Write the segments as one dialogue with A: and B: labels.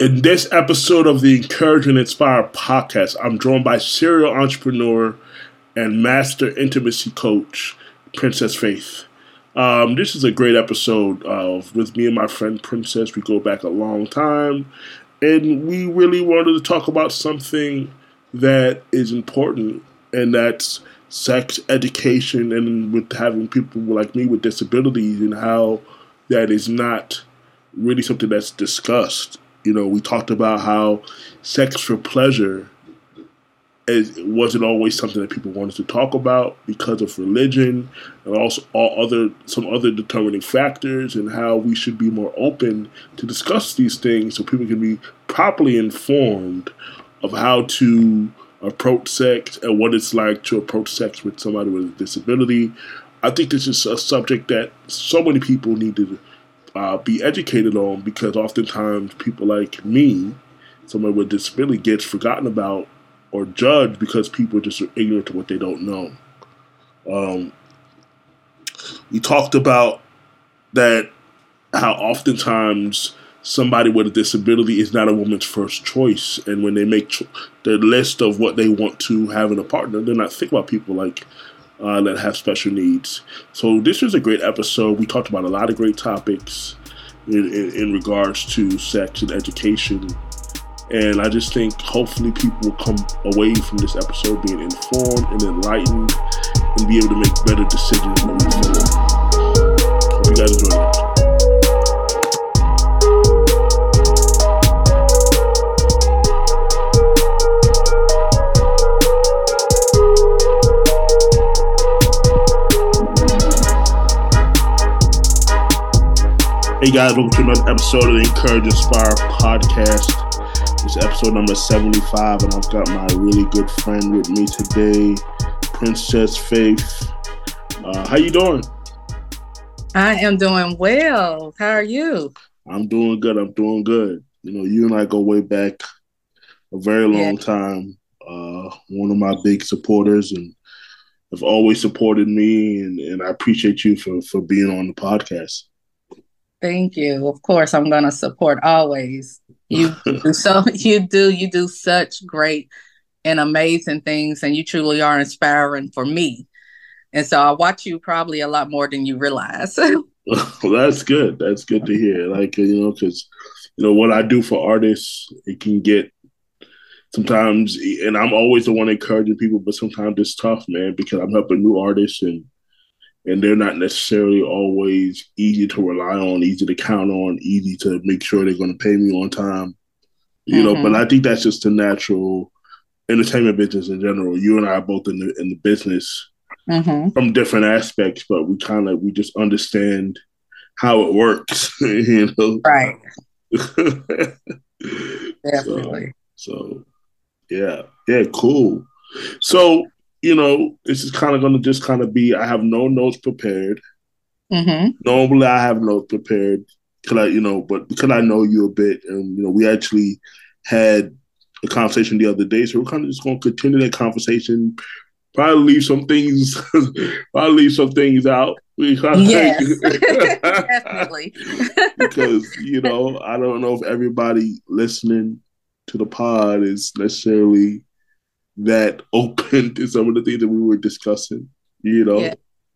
A: In this episode of the N'Courage and N'Spire podcast, I'm joined by serial entrepreneur and master intimacy coach, Princess Faith. Um, this is a great episode of with me and my friend Princess. We go back a long time, and we really wanted to talk about something that is important, and that's sex education, and with having people like me with disabilities, and how that is not really something that's discussed you know, we talked about how sex for pleasure it wasn't always something that people wanted to talk about because of religion and also all other some other determining factors and how we should be more open to discuss these things so people can be properly informed of how to approach sex and what it's like to approach sex with somebody with a disability. I think this is a subject that so many people need to uh, be educated on because oftentimes people like me, someone with disability, gets forgotten about or judged because people just are ignorant to what they don't know. Um, we talked about that how oftentimes somebody with a disability is not a woman's first choice, and when they make cho- the list of what they want to have in a partner, they're not thinking about people like uh, that have special needs. So this was a great episode. We talked about a lot of great topics in, in, in regards to sex and education. And I just think hopefully people will come away from this episode being informed and enlightened and be able to make better decisions moving forward. Hope you guys enjoy it. Hey guys, welcome to another episode of the N'Courage N'Spire podcast. It's episode number 75, and I've got my really good friend with me today, Princess Faith. Uh, how you doing?
B: I am doing well. How are you?
A: I'm doing good. I'm doing good. You know, you and I go way back a very long yeah. time. Uh, one of my big supporters and have always supported me, and, and I appreciate you for, for being on the podcast.
B: Thank you. Of course, I'm going to support always. You do so you do you do such great and amazing things, and you truly are inspiring for me. And so I watch you probably a lot more than you realize.
A: well, that's good. That's good to hear. Like you know, because you know what I do for artists, it can get sometimes, and I'm always the one encouraging people, but sometimes it's tough, man, because I'm helping new artists and and they're not necessarily always easy to rely on, easy to count on, easy to make sure they're going to pay me on time. You mm-hmm. know, but mm-hmm. I think that's just the natural entertainment business in general. You and I are both in the in the business mm-hmm. from different aspects, but we kind of we just understand how it works. you know,
B: right? Definitely.
A: So, so, yeah, yeah, cool. So you know, this is kind of going to just kind of be. I have no notes prepared. Mm-hmm. Normally, I have notes prepared because I, you know, but because I know you a bit, and you know, we actually had a conversation the other day, so we're kind of just going to continue that conversation. Probably leave some things. probably leave some things out.
B: Yes, definitely.
A: because you know, I don't know if everybody listening to the pod is necessarily that open to some of the things that we were discussing, you know? Yeah.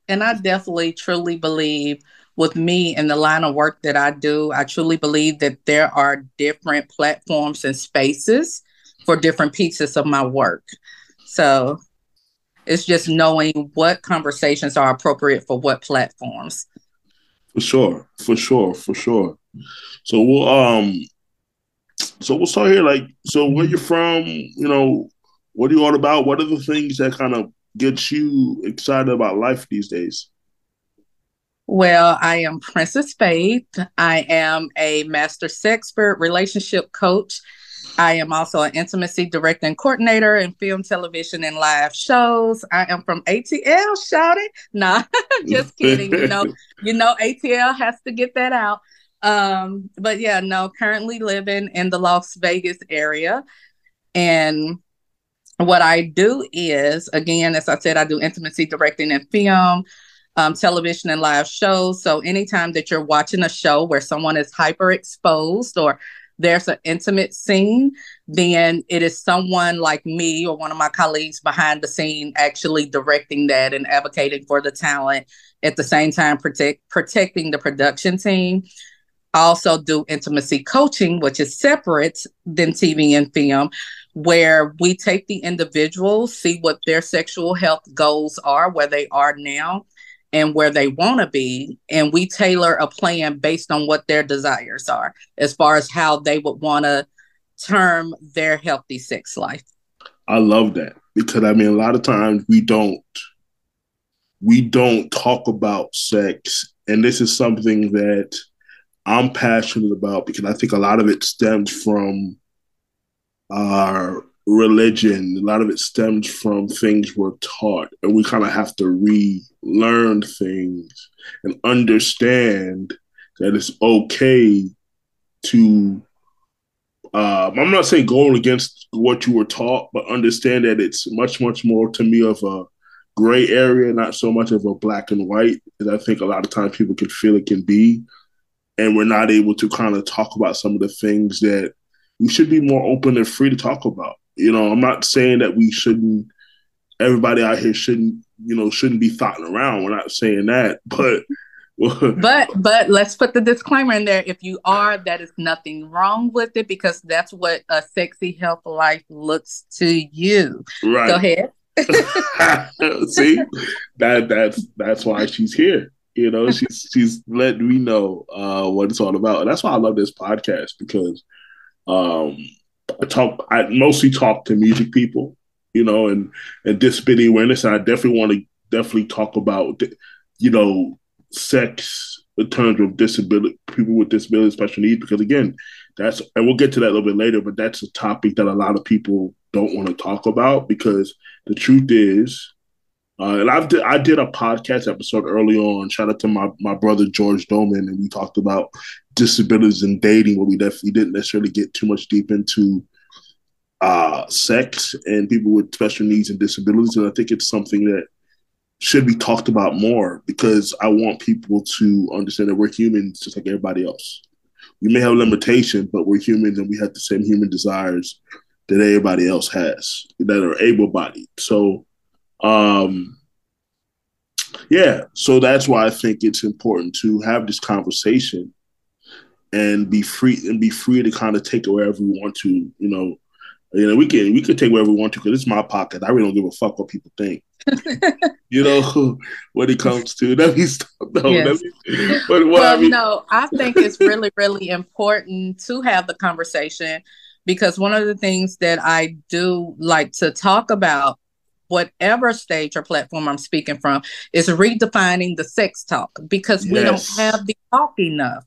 B: And I definitely truly believe with me in the line of work that I do, I truly believe that there are different platforms and spaces for different pieces of my work. So it's just knowing what conversations are appropriate for what platforms.
A: For sure, for sure, for sure. So we'll um so we'll start here. Like, so where you're from, you know, what are you all about? What are the things that kind of get you excited about life these days?
B: Well, I am Princess Faith. I am a master sexpert, relationship coach. I am also an intimacy director and coordinator in film, television, and live shows. I am from ATL, shouting. Nah, just kidding. you know, you know, ATL has to get that out. Um, but yeah, no, currently living in the Las Vegas area. And what I do is, again, as I said, I do intimacy directing and film, um, television, and live shows. So anytime that you're watching a show where someone is hyper exposed or there's an intimate scene, then it is someone like me or one of my colleagues behind the scene actually directing that and advocating for the talent at the same time protect protecting the production team. I also do intimacy coaching, which is separate than TV and film, where we take the individual, see what their sexual health goals are, where they are now, and where they want to be. And we tailor a plan based on what their desires are, as far as how they would want to term their healthy sex life.
A: I love that because I mean, a lot of times we don't we don't talk about sex, and this is something that I'm passionate about because I think a lot of it stems from our religion. A lot of it stems from things we're taught, and we kind of have to relearn things and understand that it's okay to. Uh, I'm not saying going against what you were taught, but understand that it's much, much more to me of a gray area, not so much of a black and white, as I think a lot of times people can feel it can be. And we're not able to kind of talk about some of the things that we should be more open and free to talk about. You know, I'm not saying that we shouldn't. Everybody out here shouldn't, you know, shouldn't be thoughting around. We're not saying that, but.
B: but but let's put the disclaimer in there. If you are, that is nothing wrong with it because that's what a sexy health life looks to you. Right. Go ahead.
A: See, that that's that's why she's here. You know, she's she's letting me know uh, what it's all about, and that's why I love this podcast because um, I talk. I mostly talk to music people, you know, and and disability awareness. And I definitely want to definitely talk about, you know, sex in terms of disability, people with disability special needs, because again, that's and we'll get to that a little bit later. But that's a topic that a lot of people don't want to talk about because the truth is. Uh, and I've I did a podcast episode early on. Shout out to my, my brother George Doman, and we talked about disabilities and dating, where we definitely didn't necessarily get too much deep into uh, sex and people with special needs and disabilities. And I think it's something that should be talked about more because I want people to understand that we're humans just like everybody else. We may have limitations, but we're humans and we have the same human desires that everybody else has that are able bodied. So, um, yeah, so that's why I think it's important to have this conversation and be free and be free to kind of take it wherever we want to. You know, you know, we can we can take wherever we want to because it's my pocket. I really don't give a fuck what people think. you know, when it comes to that means no, yes.
B: but well, I mean, no, I think it's really really important to have the conversation because one of the things that I do like to talk about whatever stage or platform I'm speaking from is redefining the sex talk because we yes. don't have the talk enough.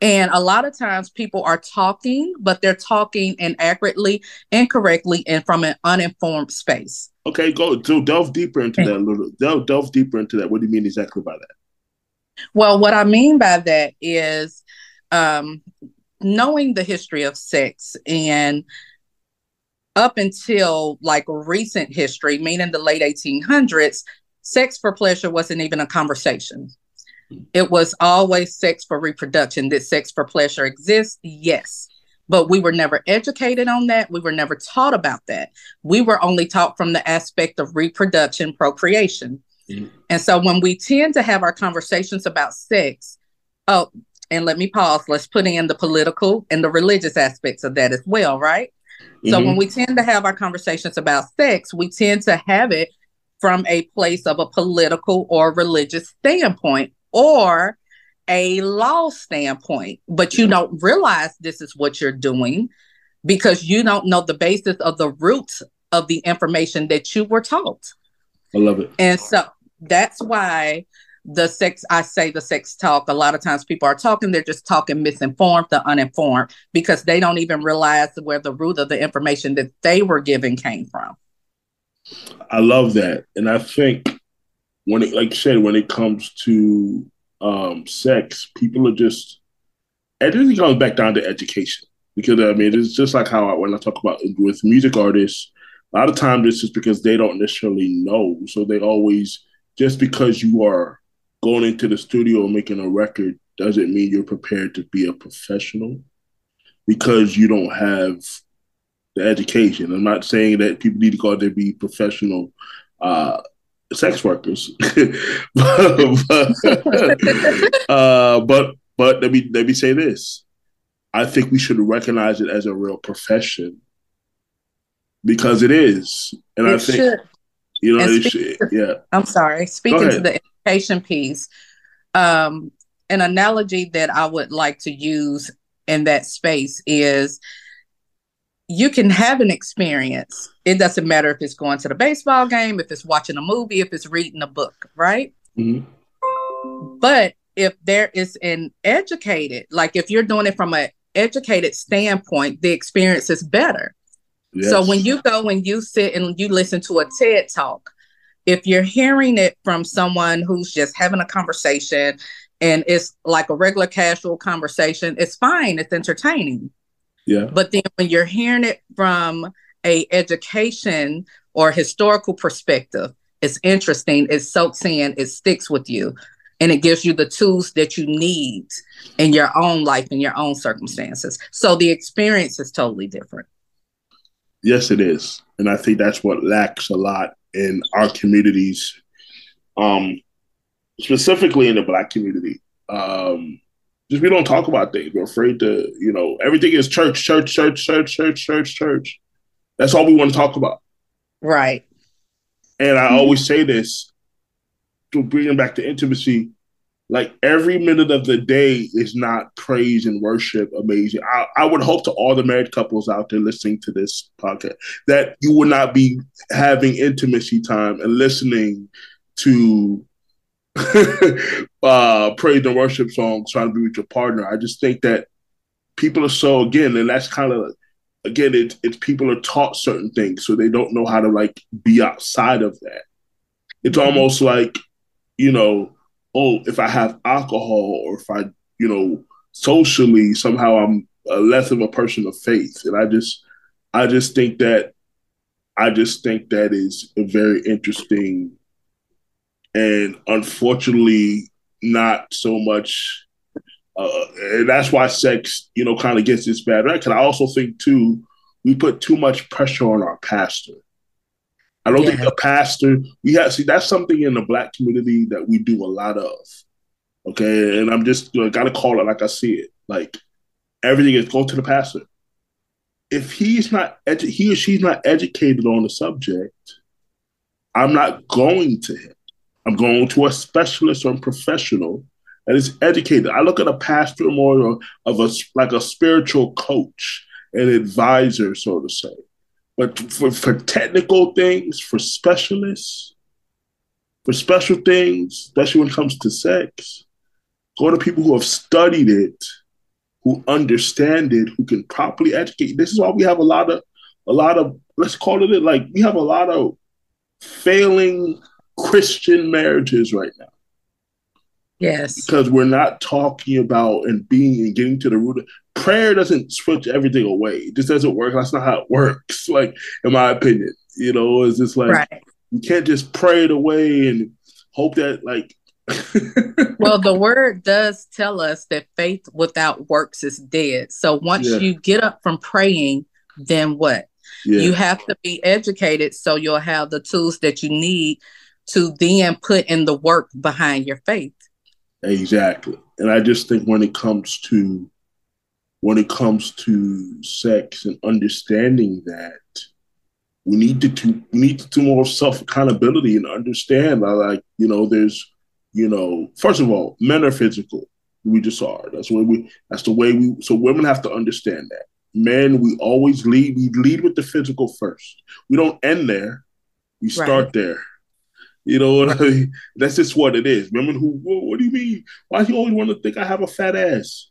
B: And a lot of times people are talking, but they're talking inaccurately, incorrectly, and from an uninformed space.
A: Okay, go so delve deeper into that a little. Delve, delve deeper into that. What do you mean exactly by that?
B: Well, what I mean by that is um, knowing the history of sex and up until like recent history, meaning the late 1800s, sex for pleasure wasn't even a conversation. It was always sex for reproduction. Did sex for pleasure exist? Yes. But we were never educated on that. We were never taught about that. We were only taught from the aspect of reproduction, procreation. Mm. And so when we tend to have our conversations about sex, oh, and let me pause, let's put in the political and the religious aspects of that as well, right? Mm-hmm. So when we tend to have our conversations about sex, we tend to have it from a place of a political or religious standpoint or a law standpoint, but you don't realize this is what you're doing because you don't know the basis of the roots of the information that you were taught.
A: I love it.
B: And so that's why the sex i say the sex talk a lot of times people are talking they're just talking misinformed the uninformed because they don't even realize where the root of the information that they were given came from
A: i love that and i think when it like you said when it comes to um sex people are just everything comes back down to education because i mean it's just like how I, when i talk about with music artists a lot of times it's just because they don't necessarily know so they always just because you are going into the studio and making a record doesn't mean you're prepared to be a professional. because you don't have the education. I'm not saying that people need to go out there be professional uh, sex workers, but, uh, but but let me let me say this: I think we should recognize it as a real profession because it is, and
B: It
A: I think
B: should.
A: you know, it should, yeah,
B: I'm sorry. Speaking to the education piece, um, an analogy that I would like to use in that space is you can have an experience. It doesn't matter if it's going to the baseball game, if it's watching a movie, if it's reading a book, right?
A: Mhm.
B: But if there is an educated, like if you're doing it from an educated standpoint, the experience is better. So when you go and you sit and you listen to a TED talk, if you're hearing it from someone who's just having a conversation and it's like a regular casual conversation, it's fine, it's entertaining.
A: Yeah,
B: But then when you're hearing it from a education or historical perspective, it's interesting, it soaks in, it sticks with you, and it gives you the tools that you need in your own life, in your own circumstances. So the experience is totally different.
A: Yes, it is, and I think that's what lacks a lot in our communities, um, specifically in the Black community. Um, just we don't talk about things. We're afraid to, you know, everything is church, church, church, church, church, church, church. That's all we want to talk about.
B: Right.
A: And I always say this to bring back to intimacy. Like every minute of the day is not praise and worship amazing. I, I would hope to all the married couples out there listening to this podcast that you would not be having intimacy time and listening to uh, praise and worship songs trying to be with your partner. I just think that people are so again, and that's kind of again, it's it's people are taught certain things, so they don't know how to like be outside of that. It's
B: Mhm.
A: almost like, you know, oh, if I have alcohol or if I, you know, socially somehow I'm less of a person of faith, and I just, I just think that, I just think that is a very interesting, and unfortunately, not so much. Uh, and that's why sex, you know, kind of gets this bad rap. Because I also think too, we put too much pressure on our pastor. I don't think the pastor. We have see that's something in the black community that we do a lot of. Okay, and I'm just you know, gotta call it like I see it. Like everything is go to the pastor. If he's not edu- he or she's not educated on the subject, I'm not going to him. I'm going to a specialist or a professional that is educated. I look at a pastor more of a like a spiritual coach, an advisor, so to say. But for, for technical things, for specialists, for special things, especially when it comes to sex, go to people who have studied it, who understand it, who can properly educate. This is why we have a lot of, a lot of, let's call it it, like we have a lot of failing Christian marriages right now
B: Yes.
A: because we're not talking about and being and getting to the root of prayer doesn't switch everything away. It just doesn't work. That's not how it works, like in my opinion. You know, it's just like
B: Right.
A: you can't just pray it away and hope that like
B: Well, the word does tell us that faith without works is dead. So once
A: Yeah.
B: you get up from praying, then what?
A: yeah,
B: You have to be educated so you'll have the tools that you need to then put in the work behind your faith.
A: exactly. And I just think when it comes to when it comes to sex and understanding that we need to, to we need to do more self accountability and understand that like you know there's you know first of all men are physical we just are that's the way we that's the way we so women have to understand that men we always lead we lead with the physical first we don't end there we start
B: Right.
A: there you know what I mean? that's just what it is Remember who "Whoa, what do you mean why do you always want to think i have a fat ass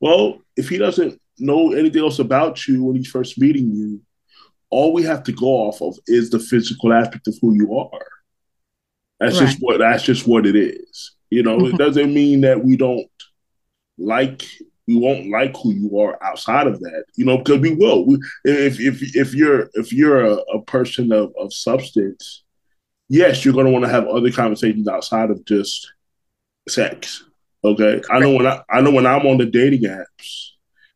A: well if he doesn't know anything else about you when he's first meeting you all we have to go off of is the physical aspect of who you are. That's just what that's just what it is. You know, it
B: Mhm.
A: doesn't mean that we don't like we won't like who you are outside of that. You know, because we will. We, if if if you're if you're a, a person of, of substance, yes, you're gonna want to have other conversations outside of just sex. Okay. I know when I I know when I'm on the dating apps,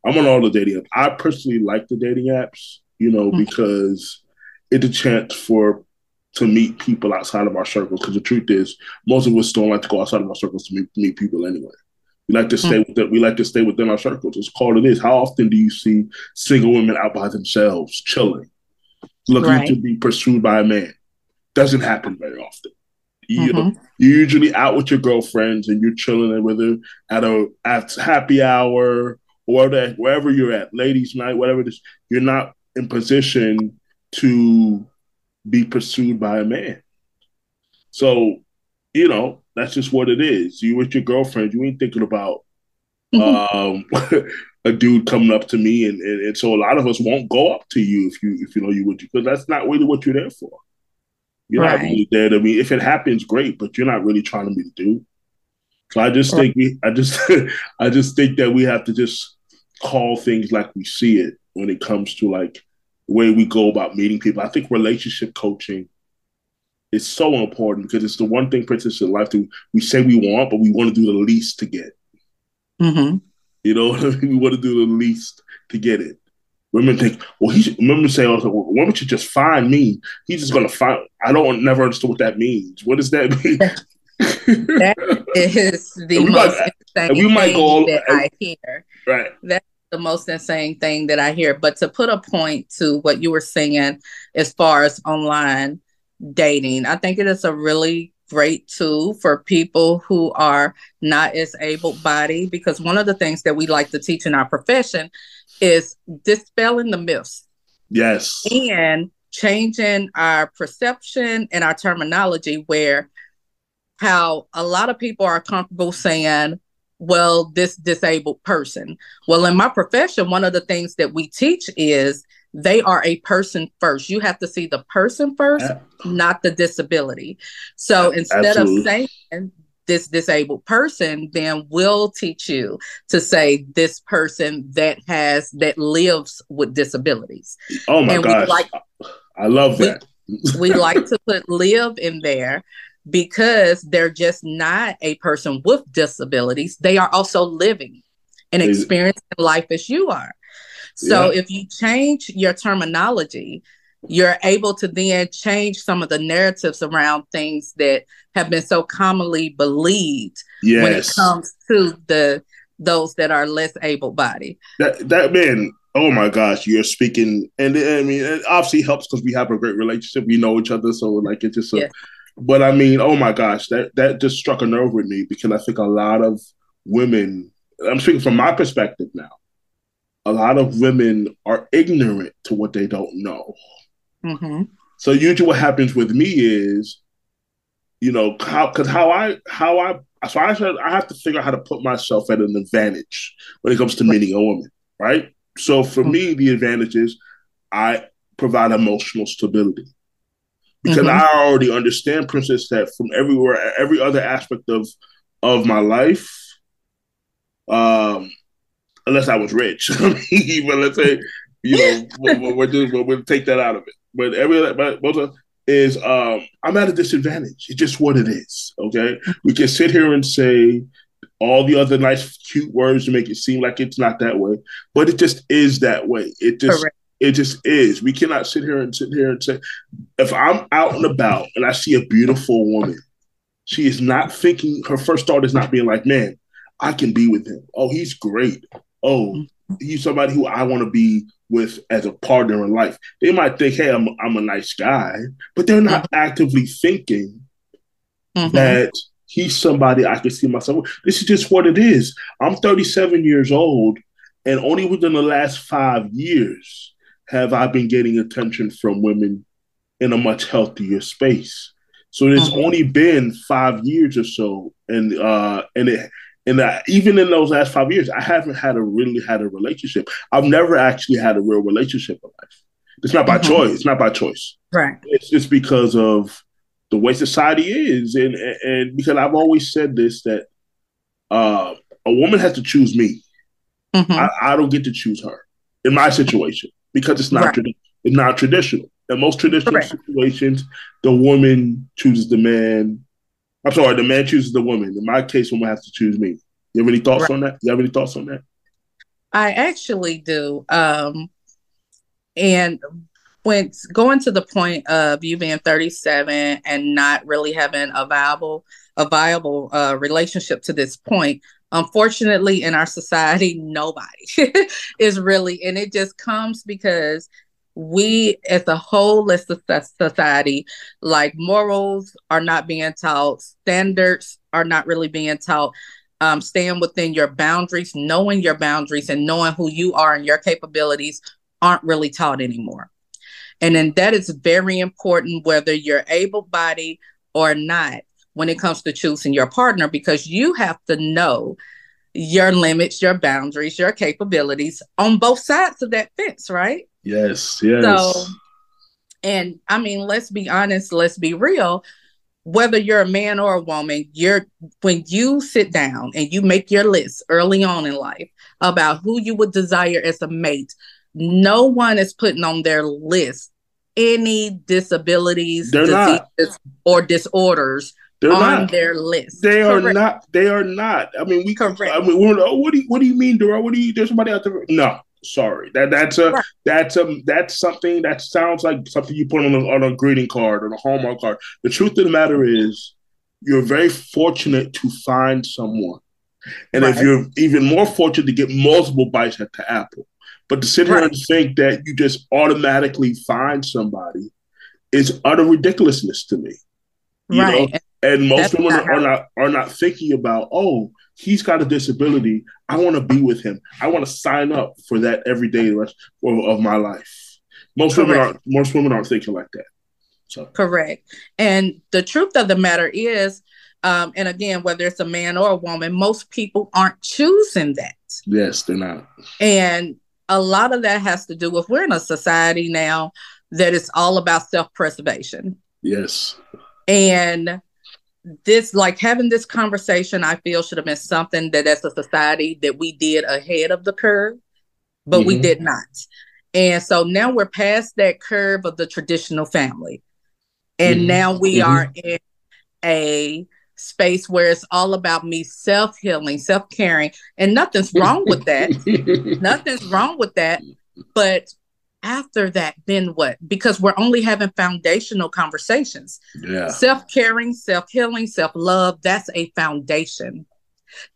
A: I'm on all the dating apps. I personally like the dating apps, you know, mm-hmm. because it's a chance for to meet people outside of our circles. Because the truth is, most of us don't like to go outside of our circles to meet, meet people anyway. We like to stay mm-hmm. within, we like to stay within our circles. It's called it is. How often do you see single women out by themselves, chilling, looking right. to be pursued by a man? Doesn't happen very often. You mm-hmm. know, you're usually out with your girlfriends and you're chilling with her at a at happy hour or that wherever you're at, ladies' night, whatever it is. You're not in position to be pursued by a man. So, you know, that's just what it is. You with your girlfriend, you ain't thinking about mm-hmm. um, a dude coming up to me, and, and, and so a lot of us won't go up to you if you if you know you would because that's not really what you're there for. You're right. not really there to me. If it happens, great, but you're not really trying to be a dude. So I just think we, I just, I just think that we have to just call things like we see it when it comes to like the way we go about meeting people. I think relationship coaching is so important because it's the one thing Princess in life that we say we want, but we want to do the least to get.
B: Mm-hmm.
A: You know, we want to do the least to get it. Women think, well, he should, women say also, well, women should just find me. He's just gonna find. I don't never understood what that means. What does that mean?
B: that is the most might, insane we might go all, that and, I hear.
A: Right.
B: That's the most insane thing that I hear. But to put a point to what you were saying as far as online dating, I think it is a really great tool for people who are not as able bodied because one of the things that we like to teach in our profession is dispelling the myths.
A: Yes.
B: And changing our perception and our terminology where how a lot of people are comfortable saying, well, this disabled person. Well, in my profession, one of the things that we teach is they are a person first. You have to see the person first, yeah. not the disability. So instead Absolutely. of saying this disabled person, then we'll teach you to say this person that has that lives with disabilities.
A: Oh my gosh. Like, I love that.
B: We, we like to put live in there because they're just not a person with disabilities. They are also living and experiencing life as you are. So yeah. if you change your terminology, you're able to then change some of the narratives around things that have been so commonly believed yes. when it comes to the those that are less able bodied.
A: That that man, oh my gosh, you're speaking, and I mean, it obviously helps because we have a great relationship. We know each other, so like it's just. A, yeah. But I mean, oh my gosh, that that just struck a nerve with me because I think a lot of women. I'm speaking from my perspective now. A lot of women are ignorant to what they don't know.
B: Mm-hmm.
A: So usually, what happens with me is, you know, how because how I how I so I said I have to figure out how to put myself at an advantage when it comes to meeting a woman, right? So for mm-hmm. me, the advantage is I provide emotional stability because mm-hmm. I already understand, Princess, that from everywhere, every other aspect of of my life, um, unless I was rich, but let's say you know we're, we're just we'll take that out of it. But every but most is um, I'm at a disadvantage. It's just what it is. Okay, we can sit here and say all the other nice, cute words to make it seem like it's not that way, but it just is that way. It just Correct. it just is. We cannot sit here and sit here and say, if I'm out and about and I see a beautiful woman, she is not thinking. Her first thought is not being like, "Man, I can be with him. Oh, he's great. Oh, he's somebody who I want to be with as a partner in life. They might think, hey, I'm, I'm a nice guy, but they're not mm-hmm. actively thinking mm-hmm. that he's somebody I can see myself. This is just what it is. I'm 37 years old, and only within the last five years have I been getting attention from women in a much healthier space. So it's mm-hmm. only been five years or so, and uh, and it and that even in those last five years, I haven't had a really had a relationship. I've never actually had a real relationship in life. It's not by mm-hmm. choice. It's not by choice.
B: Right.
A: It's just because of the way society is, and and, and because I've always said this that uh, a woman has to choose me. Mm-hmm. I, I, don't get to choose her in my situation because it's not right. tradi- it's not traditional. In most traditional right. situations, the woman chooses the man I'm sorry, the man chooses the woman. In my case, woman has to choose me. You have any thoughts right. on that? You have any thoughts on that?
B: I actually do. Um, and when going to the point of you being 37 and not really having a viable a viable uh, relationship to this point, unfortunately, in our society, nobody is really, and it just comes because we as a whole as a society like morals are not being taught standards are not really being taught um, staying within your boundaries knowing your boundaries and knowing who you are and your capabilities aren't really taught anymore. And then that is very important whether you're able-bodied or not when it comes to choosing your partner because you have to know your limits your boundaries your capabilities on both sides of that fence right
A: Yes, yes.
B: So, and I mean, let's be honest, let's be real. Whether you're a man or a woman, you're when you sit down and you make your list early on in life about who you would desire as a mate, no one is putting on their list any disabilities,
A: They're
B: diseases,
A: not.
B: or disorders
A: They're
B: on
A: not.
B: their list.
A: They are not. They are not. I mean, we.
B: Correct.
A: I mean, we're, oh, what do you What do you mean, Durell? What do you? There's somebody out there. No, sorry. That that's a
B: Right.
A: that's a that's something that sounds like something you put on a, on a greeting card or a Hallmark card. The truth of the matter is, you're very fortunate to find someone, and if you're even more fortunate to get multiple bites at the apple. But to sit here and think that you just automatically find somebody is utter ridiculousness to me. You know,
B: right.
A: and most
B: That's
A: women
B: not
A: are not are not thinking about oh he's got a disability. I want to be with him. I want to sign up for that every day of, of my life. Most women aren't most women aren't thinking like that. So.
B: Correct. And the truth of the matter is, um, and again, whether it's a man or a woman, most people aren't choosing that.
A: yes they're not.
B: And a lot of that has to do with we're in a society now that is all about self preservation.
A: yes.
B: And this, like having this conversation, I feel should have been something that as a society that we did ahead of the curve, but we
A: Mhm.
B: did not. And so now we're past that curve of the traditional family. And
A: Mhm.
B: now we
A: Mhm.
B: are in a space where it's all about me self healing, self caring, and nothing's wrong with that. Nothing's wrong with that. But after that, then what? Because we're only having foundational conversations.
A: yeah
B: Self caring, self healing, self love, that's a foundation.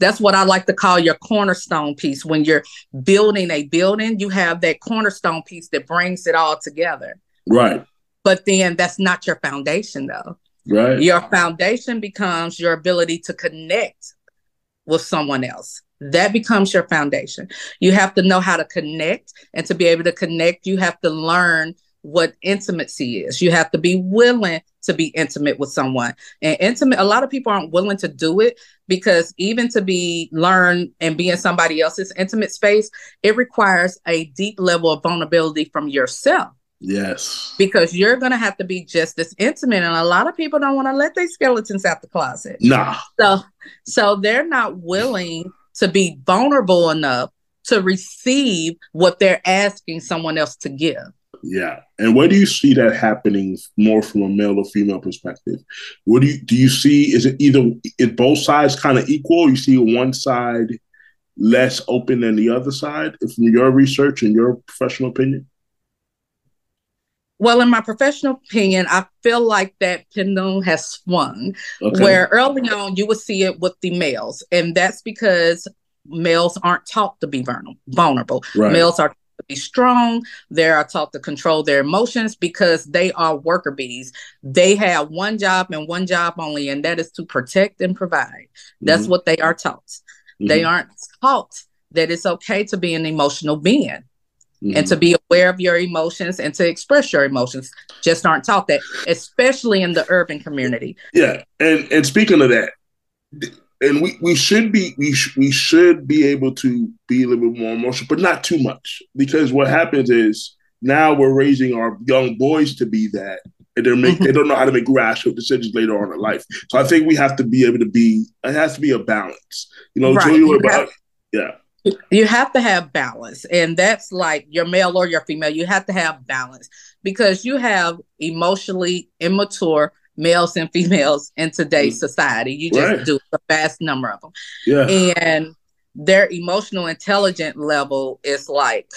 B: That's what I like to call your cornerstone piece. When you're building a building, you have that cornerstone piece that brings it all together.
A: right
B: But then that's not your foundation, though.
A: right
B: Your foundation becomes your ability to connect with someone else. That becomes your foundation. You have to know how to connect, and to be able to connect, you have to learn what intimacy is. You have to be willing to be intimate with someone. And intimate, a lot of people aren't willing to do it because even to be learn and be in somebody else's intimate space, it requires a deep level of vulnerability from yourself
A: yes
B: because you're going to have to be just as intimate and a lot of people don't want to let their skeletons out the closet
A: nah
B: so so they're not willing to be vulnerable enough to receive what they're asking someone else to give.
A: Yeah. And where do you see that happening more from a male or female perspective? What do you do you see is it either is both sides kind of equal? You see one side less open than the other side? From your research and your professional opinion
B: well in my professional opinion i feel like that pendulum has swung
A: okay
B: where early on you would see it with the males and that's because males aren't taught to be vulnerable
A: right
B: Males are taught to be strong. They are taught to control their emotions because they are worker bees. They have one job and one job only, and that is to protect and provide. That's
A: Mhm.
B: what they are taught. They
A: Mhm.
B: aren't taught that it's okay to be an emotional being
A: Mhm.
B: and to be aware of your emotions and to express your emotions. Just aren't taught that, especially in the urban community.
A: Yeah, and and speaking of that, and we, we should be we sh- we should be able to be a little bit more emotional, but not too much, because what happens is now we're raising our young boys to be that, and they're make they don't know how to make rational decisions later on in life. So I think we have to be able to be. It has to be a balance, you know.
B: Right.
A: Julia,
B: You
A: about-
B: have-
A: yeah,
B: you have to have balance and that's like your male or your female. You have to have balance because you have emotionally immature males and females in today's mm. society. You just
A: Right.
B: do a vast number of them
A: yeah,
B: and their emotional intelligence level is like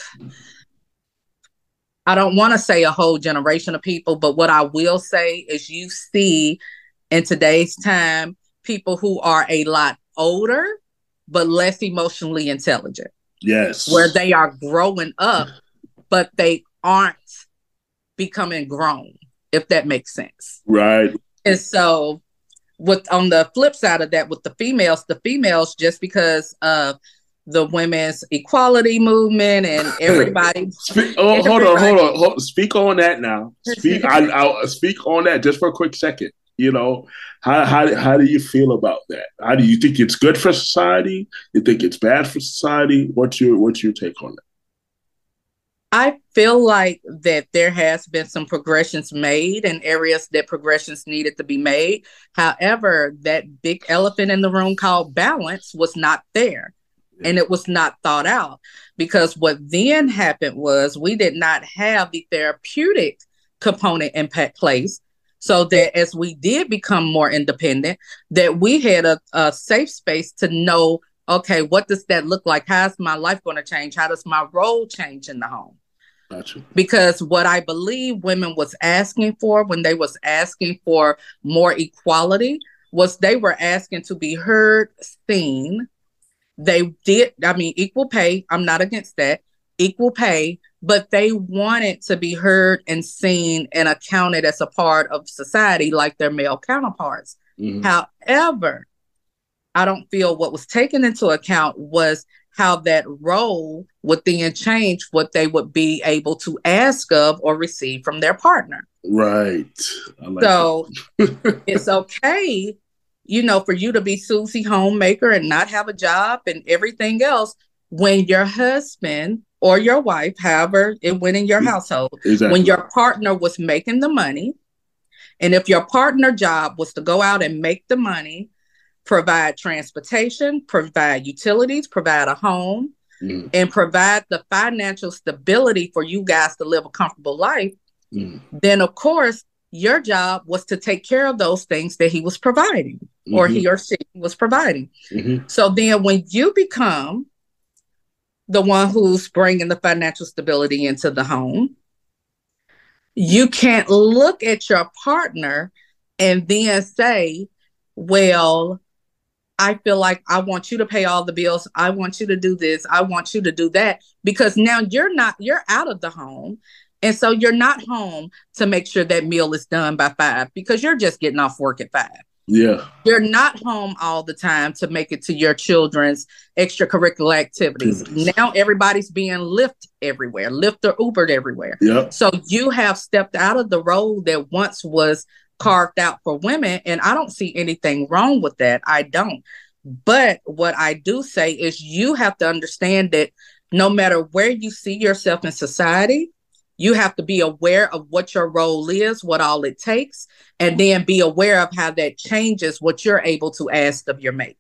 B: I don't want to say a whole generation of people, but what I will say is you see in today's time people who are a lot older but less emotionally intelligent.
A: Yes.
B: Where they are growing up, but they aren't becoming grown, if that makes sense.
A: Right.
B: And so with on the flip side of that, with the females, the females just because of the women's equality movement and everybody.
A: speak, oh, everybody. hold on, hold on, hold, speak on that now. Speak, I, I'll speak on that just for a quick second. You know, how how how do you feel about that? How do you think it's good for society? You think it's bad for society? What's your what's your take on that?
B: I feel like that there has been some progressions made in areas that progressions needed to be made. However, that big elephant in the room called balance was not there and it was not thought out because what then happened was we did not have the therapeutic component in place so that as we did become more independent that we had a, a safe space to know okay what does that look like how's my life going to change how does my role change in the home Gotcha. Because what I believe women was asking for when they was asking for more equality was they were asking to be heard, seen, they did, I mean, equal pay. I'm not against that. Equal pay, but they wanted to be heard and seen and accounted as a part of society like their male counterparts. Mm-hmm. However, I don't feel what was taken into account was how that role would then change what they would be able to ask of or receive from their partner.
A: Right.
B: Like so it's okay you know, for you to be Susie homemaker and not have a job and everything else when your husband or your wife, however it went in your household, exactly. when your partner was making the money, and if your partner job was to go out and make the money, provide transportation, provide utilities, provide a home, mm. and provide the financial stability for you guys to live a comfortable life, mm. then of course your job was to take care of those things that he was providing mm-hmm. or he or she was providing. Mm-hmm. So then when you become the one who's bringing the financial stability into the home, you can't look at your partner and then say, well, I feel like I want you to pay all the bills. I want you to do this. I want you to do that because now you're not, you're out of the home. And so you're not home to make sure that meal is done by five because you're just getting off work at five.
A: Yeah.
B: You're not home all the time to make it to your children's extracurricular activities. Now everybody's being Lyft everywhere, Lyft or Ubered everywhere.
A: Yeah.
B: So you have stepped out of the role that once was carved out for women. And I don't see anything wrong with that. I don't. But what I do say is you have to understand that no matter where you see yourself in society, you have to be aware of what your role is, what all it takes, and then be aware of how that changes what you're able to ask of your mate.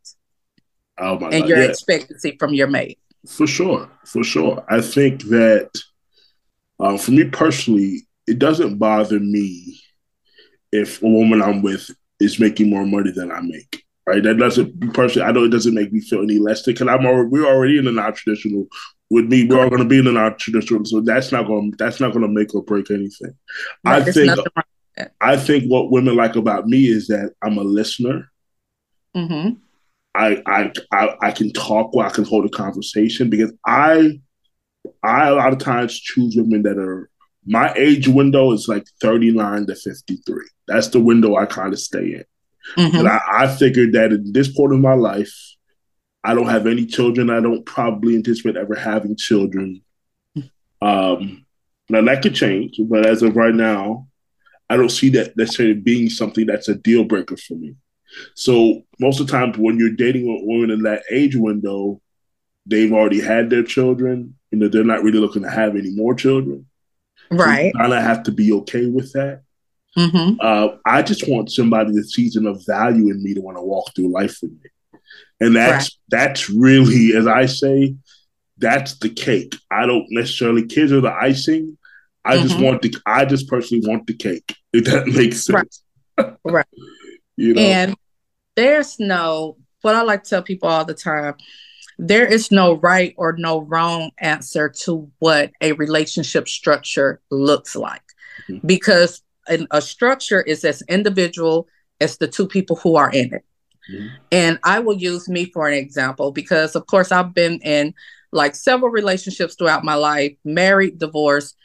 A: Oh my
B: and
A: God.
B: your
A: yeah.
B: expectancy from your mate.
A: For sure, for sure. I think that uh, for me personally, it doesn't bother me if a woman I'm with is making more money than I make. Right? That doesn't personally. I know it doesn't make me feel any less because I'm already, we're already in a non-traditional with me, we're all going to be in our traditional. So that's not going. That's not going to make or break anything. Right, I think. I think what women like about me is that I'm a listener.
B: Mm-hmm.
A: I, I I I can talk I can hold a conversation because I I a lot of times choose women that are my age window is like 39 to 53. That's the window I kind of stay in. Mm-hmm. And I, I figured that in this point of my life, I don't have any children. I don't probably anticipate ever having children. Um, now that could change, but as of right now, I don't see that necessarily being something that's a deal breaker for me. So most of the time, when you're dating a woman in that age window, they've already had their children. You know, they're not really looking to have any more children.
B: Right.
A: So kind of have to be okay with that.
B: Mm-hmm.
A: Uh, I just want somebody that sees enough value in me to want to walk through life with me. And that's right. that's really, as I say, that's the cake. I don't necessarily kids are the icing. I mm-hmm. just want the I just personally want the cake, if that makes
B: sense. Right. right.
A: you know?
B: And there's no what I like to tell people all the time. there is no right or no wrong answer to what a relationship structure looks like mm-hmm. because an, a structure is as individual as the two people who are in it. Mm-hmm. And I will use me for an example because, of course, I've been in like several relationships throughout my life, married, divorced.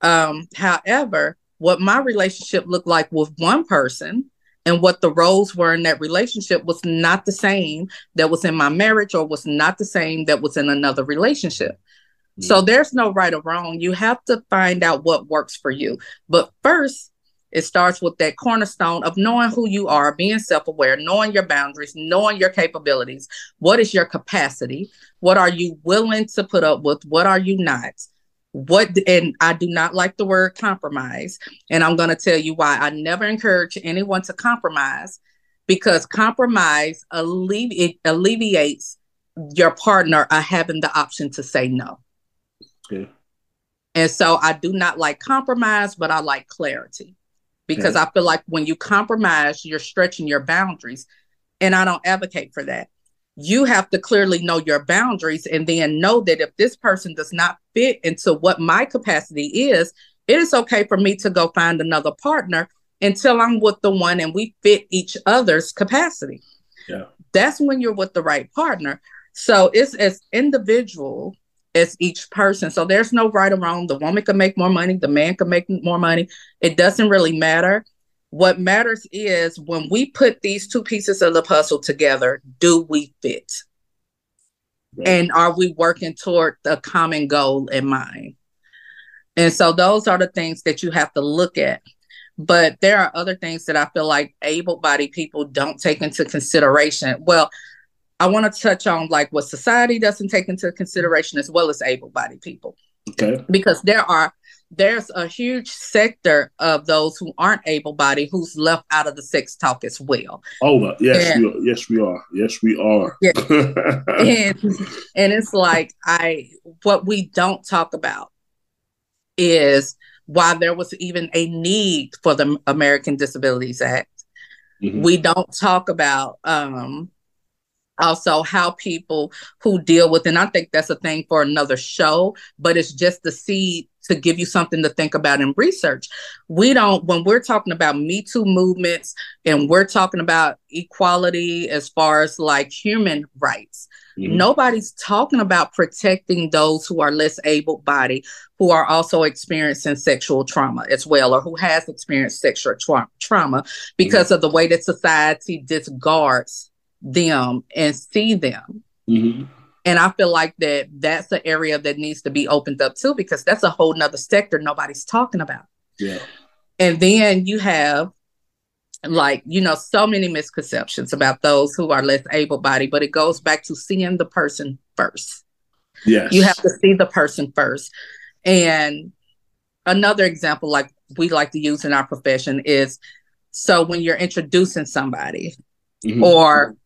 B: Um, however, what my relationship looked like with one person and what the roles were in that relationship was not the same that was in my marriage or was not the same that was in another relationship. Mm-hmm. So there's no right or wrong. You have to find out what works for you. But first, it starts with that cornerstone of knowing who you are, being self aware, knowing your boundaries, knowing your capabilities. What is your capacity? What are you willing to put up with? What are you not? What, and I do not like the word compromise. And I'm going to tell you why I never encourage anyone to compromise because compromise allevi- alleviates your partner of having the option to say no. Okay. And so I do not like compromise, but I like clarity because hmm. I feel like when you compromise, you're stretching your boundaries. And I don't advocate for that. You have to clearly know your boundaries and then know that if this person does not fit into what my capacity is, it is okay for me to go find another partner until I'm with the one and we fit each other's capacity. Yeah. That's when you're with the right partner. So it's as individual as each person. So there's no right or wrong. The woman can make more money, the man can make more money. It doesn't really matter. What matters is when we put these two pieces of the puzzle together, do we fit? And are we working toward the common goal in mind? And so those are the things that you have to look at. But there are other things that I feel like able bodied people don't take into consideration. Well, I want to touch on like what society doesn't take into consideration as well as able-bodied people.
A: Okay.
B: Because there are there's a huge sector of those who aren't able-bodied who's left out of the sex talk as well.
A: Oh yes, and, we are. yes we are. Yes we are. Yeah.
B: and and it's like I what we don't talk about is why there was even a need for the American Disabilities Act. Mm-hmm. We don't talk about um also how people who deal with and i think that's a thing for another show but it's just the seed to give you something to think about and research we don't when we're talking about me too movements and we're talking about equality as far as like human rights mm-hmm. nobody's talking about protecting those who are less able bodied who are also experiencing sexual trauma as well or who has experienced sexual tra- trauma because mm-hmm. of the way that society disregards them and see them. Mm-hmm. And I feel like that that's the area that needs to be opened up too, because that's a whole nother sector nobody's talking about.
A: Yeah.
B: And then you have like, you know, so many misconceptions about those who are less able bodied, but it goes back to seeing the person first.
A: Yes.
B: You have to see the person first. And another example, like we like to use in our profession, is so when you're introducing somebody mm-hmm. or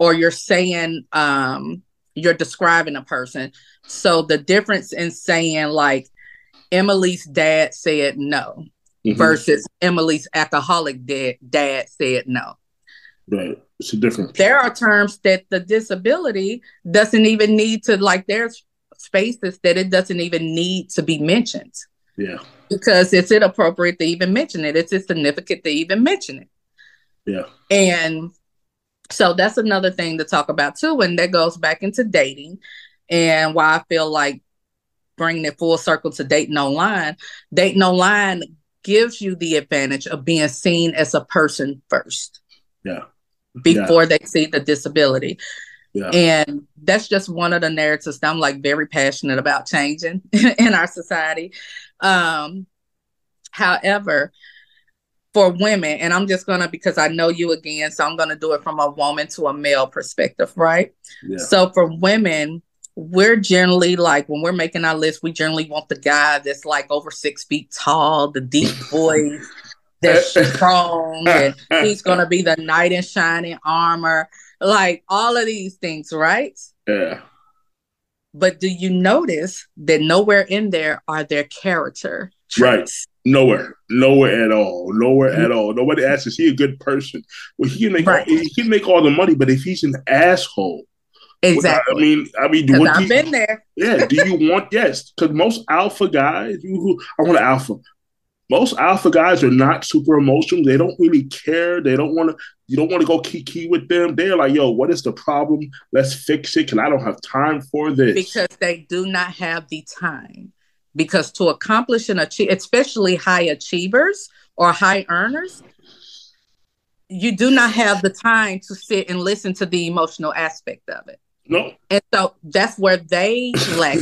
B: or you're saying um you're describing a person. So the difference in saying like Emily's dad said no mm-hmm. versus Emily's alcoholic dad dad said no.
A: Right. It's a difference.
B: There are terms that the disability doesn't even need to like there's spaces that it doesn't even need to be mentioned.
A: Yeah.
B: Because it's inappropriate to even mention it. It's insignificant to even mention it.
A: Yeah.
B: And so that's another thing to talk about too. And that goes back into dating and why I feel like bringing it full circle to dating online. Dating online gives you the advantage of being seen as a person first.
A: Yeah.
B: Before yeah. they see the disability. Yeah. And that's just one of the narratives that I'm like very passionate about changing in our society. Um, however, for women, and I'm just gonna because I know you again, so I'm gonna do it from a woman to a male perspective, right? Yeah. So for women, we're generally like when we're making our list, we generally want the guy that's like over six feet tall, the deep voice, that's strong, and he's gonna be the knight in shining armor, like all of these things, right?
A: Yeah.
B: But do you notice that nowhere in there are their character
A: traits? Nowhere, nowhere at all, nowhere mm-hmm. at all. Nobody asks, is he a good person? Well, he can make right. all, he can make all the money, but if he's an asshole,
B: Exactly.
A: I mean, I mean,
B: because I've you, been there.
A: Yeah. Do you want yes? Because most alpha guys, you, I want an alpha. Most alpha guys are not super emotional. They don't really care. They don't want to. You don't want to go kiki with them. They're like, "Yo, what is the problem? Let's fix it." Because I don't have time for this.
B: Because they do not have the time. Because to accomplish and achieve, especially high achievers or high earners, you do not have the time to sit and listen to the emotional aspect of it.
A: No.
B: And so that's where they lack.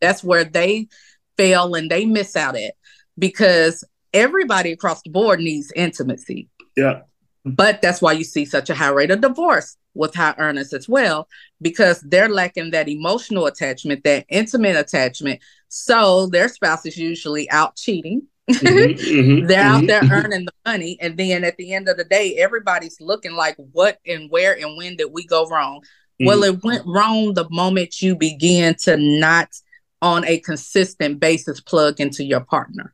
B: that's where they fail and they miss out at because everybody across the board needs intimacy.
A: Yeah.
B: But that's why you see such a high rate of divorce with high earners as well, because they're lacking that emotional attachment, that intimate attachment. So their spouse is usually out cheating. Mm-hmm, mm-hmm, they're mm-hmm, out there mm-hmm. earning the money. And then at the end of the day, everybody's looking like what and where and when did we go wrong? Well, mm-hmm. it went wrong the moment you begin to not on a consistent basis plug into your partner.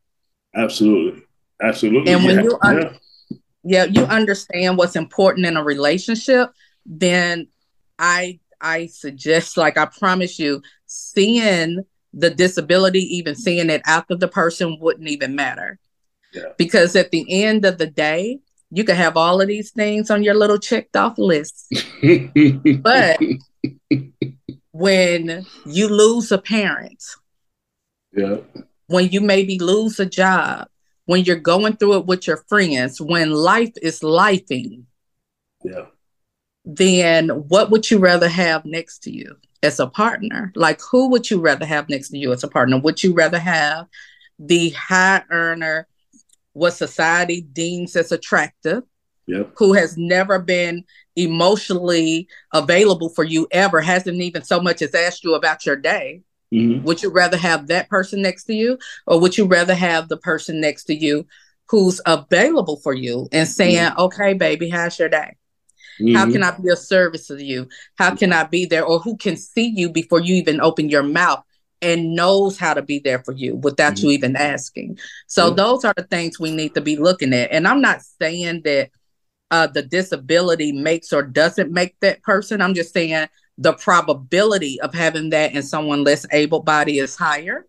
A: Absolutely. Absolutely.
B: And when yeah. you un- yeah. yeah, you understand what's important in a relationship, then I I suggest, like I promise you, seeing the disability, even seeing it after the person wouldn't even matter. Yeah. Because at the end of the day, you can have all of these things on your little checked off list. but when you lose a parent,
A: yeah,
B: when you maybe lose a job, when you're going through it with your friends, when life is lifing,
A: yeah,
B: then what would you rather have next to you as a partner? Like, who would you rather have next to you as a partner? Would you rather have the high earner, what society deems as attractive,
A: yep.
B: who has never been emotionally available for you ever, hasn't even so much as asked you about your day? Mm-hmm. Would you rather have that person next to you, or would you rather have the person next to you who's available for you and saying, mm-hmm. "Okay, baby, how's your day? Mm-hmm. How can I be of service to you? How can I be there? Or who can see you before you even open your mouth and knows how to be there for you without mm-hmm. you even asking. So those are the things we need to be looking at. And I'm not saying that uh, the disability makes or doesn't make that person. I'm just saying the probability of having that in someone less able body is higher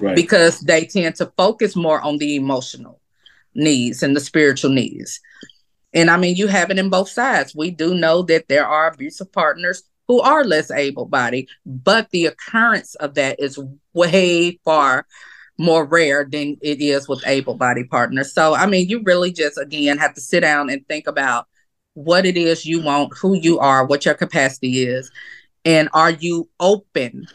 B: right. because they tend to focus more on the emotional needs and the spiritual needs. And I mean, you have it in both sides. We do know that there are abusive partners who are less able bodied, but the occurrence of that is way far more rare than it is with able bodied partners. So, I mean, you really just, again, have to sit down and think about what it is you want, who you are, what your capacity is, and are you open?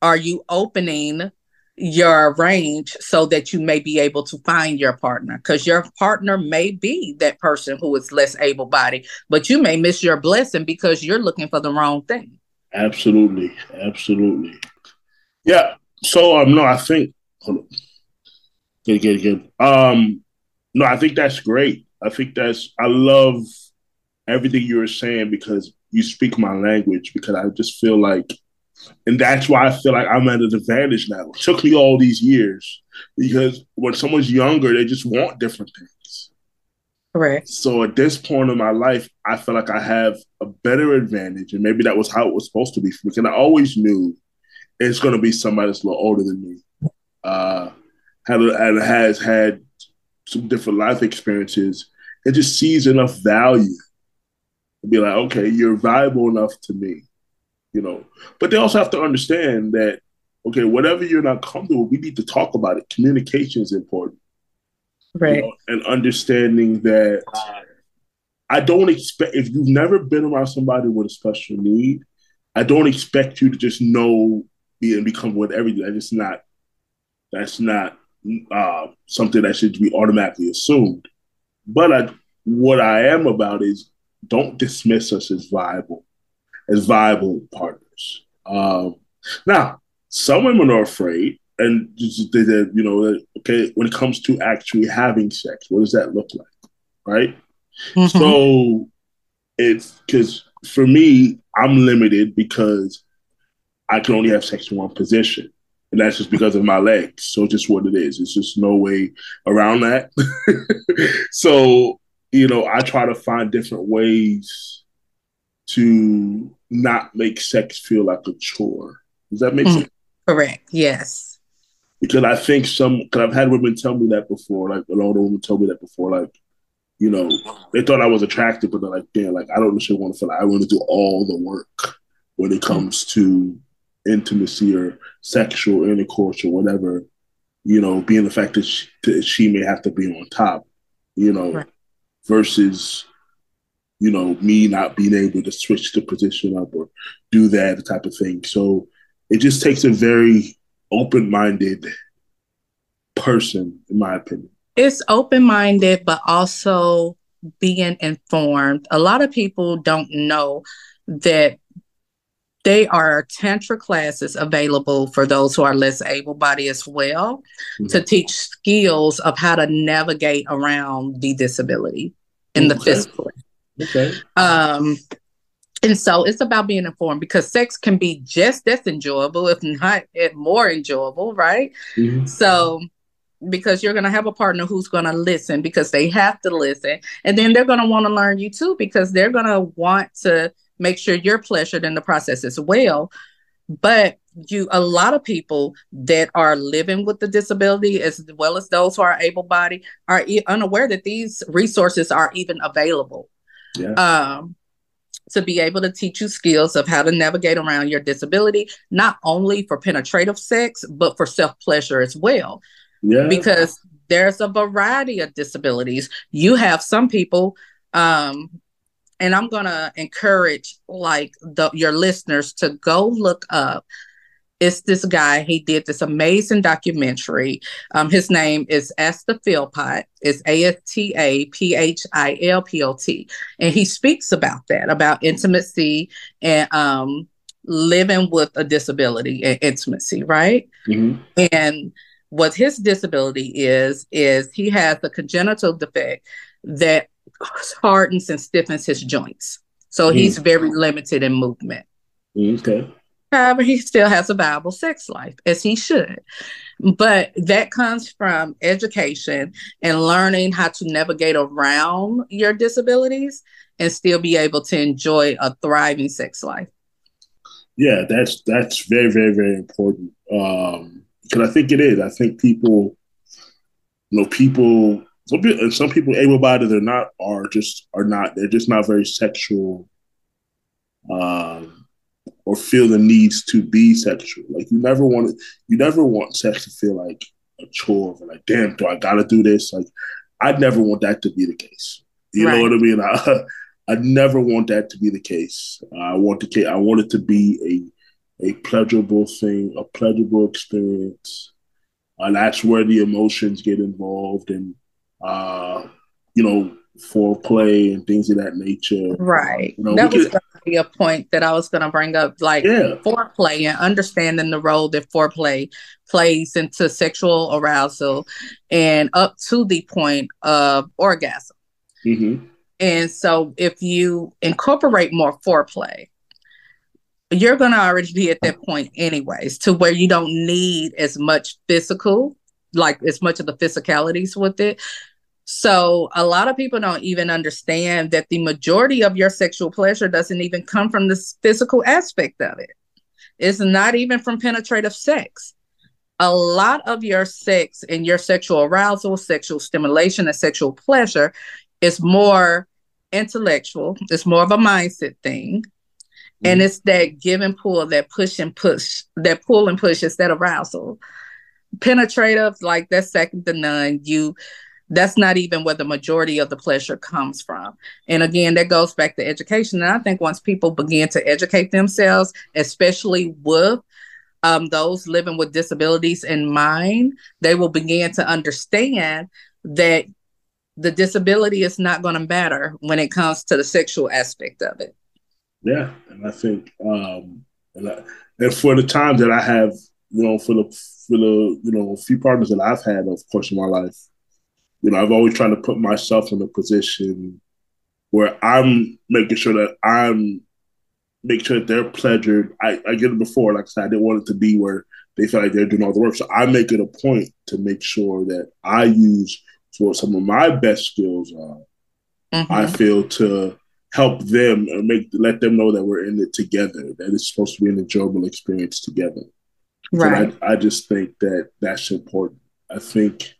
B: Are you opening your range so that you may be able to find your partner? Because your partner may be that person who is less able bodied, but you may miss your blessing because you're looking for the wrong thing.
A: Absolutely. Absolutely. Yeah. So um no, I think hold on. Good, good, good. Um no, I think that's great. I think that's I love everything you were saying because you speak my language because I just feel like and that's why I feel like I'm at an advantage now. It took me all these years because when someone's younger, they just want different things.
B: Right.
A: So at this point in my life, I feel like I have a better advantage, and maybe that was how it was supposed to be for me. Because I always knew it's going to be somebody that's a little older than me, uh, had and has had some different life experiences and just sees enough value to be like, okay, you're valuable enough to me, you know. But they also have to understand that, okay, whatever you're not comfortable, we need to talk about it. Communication is important,
B: right? You know,
A: and understanding that I don't expect if you've never been around somebody with a special need, I don't expect you to just know be and become with everything. That's just not. That's not uh, something that should be automatically assumed. But I, what I am about is don't dismiss us as viable, as viable partners. Um, now, some women are afraid, and they, they, you know, okay, when it comes to actually having sex, what does that look like, right? Mm-hmm. So it's because for me, I'm limited because I can only have sex in one position and that's just because of my legs. So just what it is. It's just no way around that. so you know, I try to find different ways to not make sex feel like a chore. Does that make mm, sense?
B: Correct. Yes.
A: Because I think some, because I've had women tell me that before. Like a lot of women told me that before. Like, you know, they thought I was attractive, but they're like, damn, like I don't necessarily want to feel like I want to do all the work when it comes to intimacy or sexual intercourse or whatever. You know, being the fact that she, that she may have to be on top. You know, right. versus you know, me not being able to switch the position up or do that type of thing. So it just takes a very open minded person, in my opinion.
B: It's open minded, but also being informed. A lot of people don't know that they are tantra classes available for those who are less able bodied as well mm-hmm. to teach skills of how to navigate around the disability in okay. the physical
A: Okay.
B: Um, and so it's about being informed because sex can be just as enjoyable, if not more enjoyable, right? Mm-hmm. So because you're going to have a partner who's going to listen because they have to listen and then they're going to want to learn you too because they're going to want to make sure you're pleasured in the process as well but you a lot of people that are living with the disability as well as those who are able bodied are unaware that these resources are even available
A: yeah.
B: um, to be able to teach you skills of how to navigate around your disability, not only for penetrative sex, but for self pleasure as well.
A: Yeah.
B: Because there's a variety of disabilities. You have some people, um, and I'm gonna encourage like the your listeners to go look up it's this guy. He did this amazing documentary. Um, his name is Asta Philpot. It's A S T A P H I L P O T, and he speaks about that, about intimacy and um, living with a disability and intimacy, right?
A: Mm-hmm.
B: And what his disability is is he has a congenital defect that hardens and stiffens his joints, so mm-hmm. he's very limited in movement.
A: Okay.
B: However, he still has a viable sex life, as he should. But that comes from education and learning how to navigate around your disabilities and still be able to enjoy a thriving sex life.
A: Yeah, that's that's very, very, very important. Um, because I think it is. I think people, you know, people some people, some people able-bodied, they're not are just are not. They're just not very sexual. Um, or feel the needs to be sexual. Like you never want it, you never want sex to feel like a chore or like, damn, do I gotta do this? Like I'd never want that to be the case. You right. know what I mean? I, I never want that to be the case. I want the I want it to be a a pleasurable thing, a pleasurable experience. And that's where the emotions get involved and uh, you know, foreplay and things of that nature.
B: Right.
A: You know,
B: that was to be a point that I was going to bring up, like
A: yeah.
B: foreplay and understanding the role that foreplay plays into sexual arousal and up to the point of orgasm.
A: Mm-hmm.
B: And so, if you incorporate more foreplay, you're going to already be at that point, anyways, to where you don't need as much physical, like as much of the physicalities with it so a lot of people don't even understand that the majority of your sexual pleasure doesn't even come from the physical aspect of it. It's not even from penetrative sex. A lot of your sex and your sexual arousal, sexual stimulation, and sexual pleasure is more intellectual. It's more of a mindset thing. Mm-hmm. And it's that give and pull, that push and push, that pull and push is that arousal. Penetrative, like that's second to none. You that's not even where the majority of the pleasure comes from. And again, that goes back to education. And I think once people begin to educate themselves, especially with um, those living with disabilities in mind, they will begin to understand that the disability is not going to matter when it comes to the sexual aspect of it.
A: Yeah, and I think, um, and, I, and for the time that I have, you know, for the for the you know few partners that I've had, of course, in my life, you know, I've always tried to put myself in a position where I'm making sure that I'm make sure that they're pleasured. I, I get it before, like I said, I didn't want it to be where they feel like they're doing all the work. So I make it a point to make sure that I use what some of my best skills are. Mm-hmm. I feel to help them and make let them know that we're in it together. That it's supposed to be an enjoyable experience together.
B: Right.
A: I, I, just think that that's important. I think,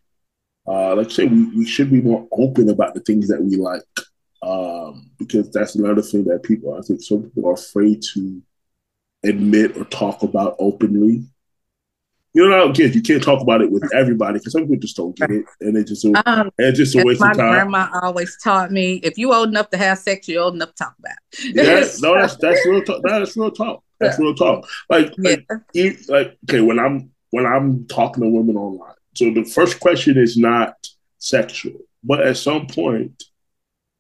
A: uh, like I say, we, we should be more open about the things that we like, um, because that's another thing that people, I think, some people are afraid to admit or talk about openly you know, again, you can't talk about it with everybody because some people just don't get it, and it just um, it's just a waste
B: of
A: time.
B: My grandma always taught me: if you old enough to have sex, you're old enough to talk about.
A: It. Yeah, no, that's that's real talk. That is real talk. That's real talk. Like, yeah. like, like, okay, when I'm when I'm talking to women online, so the first question is not sexual, but at some point,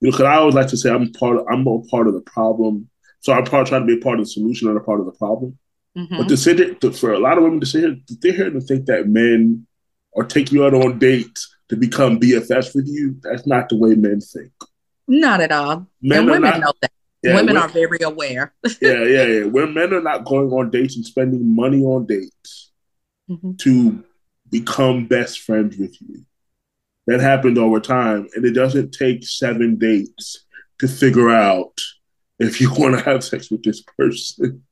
A: you know, because I always like to say I'm part of I'm a part of the problem, so I'm part trying to be a part of the solution and a part of the problem. Mm-hmm. But to sit there, to, for a lot of women to sit here, they're here to think that men are taking you out on dates to become BFFs with you. That's not the way men think.
B: Not at all. Men and women not, know that. Yeah, women, are very aware.
A: yeah, yeah, yeah. When men are not going on dates and spending money on dates mm-hmm. to become best friends with you. That happened over time, and it doesn't take seven dates to figure out if you want to have sex with this person.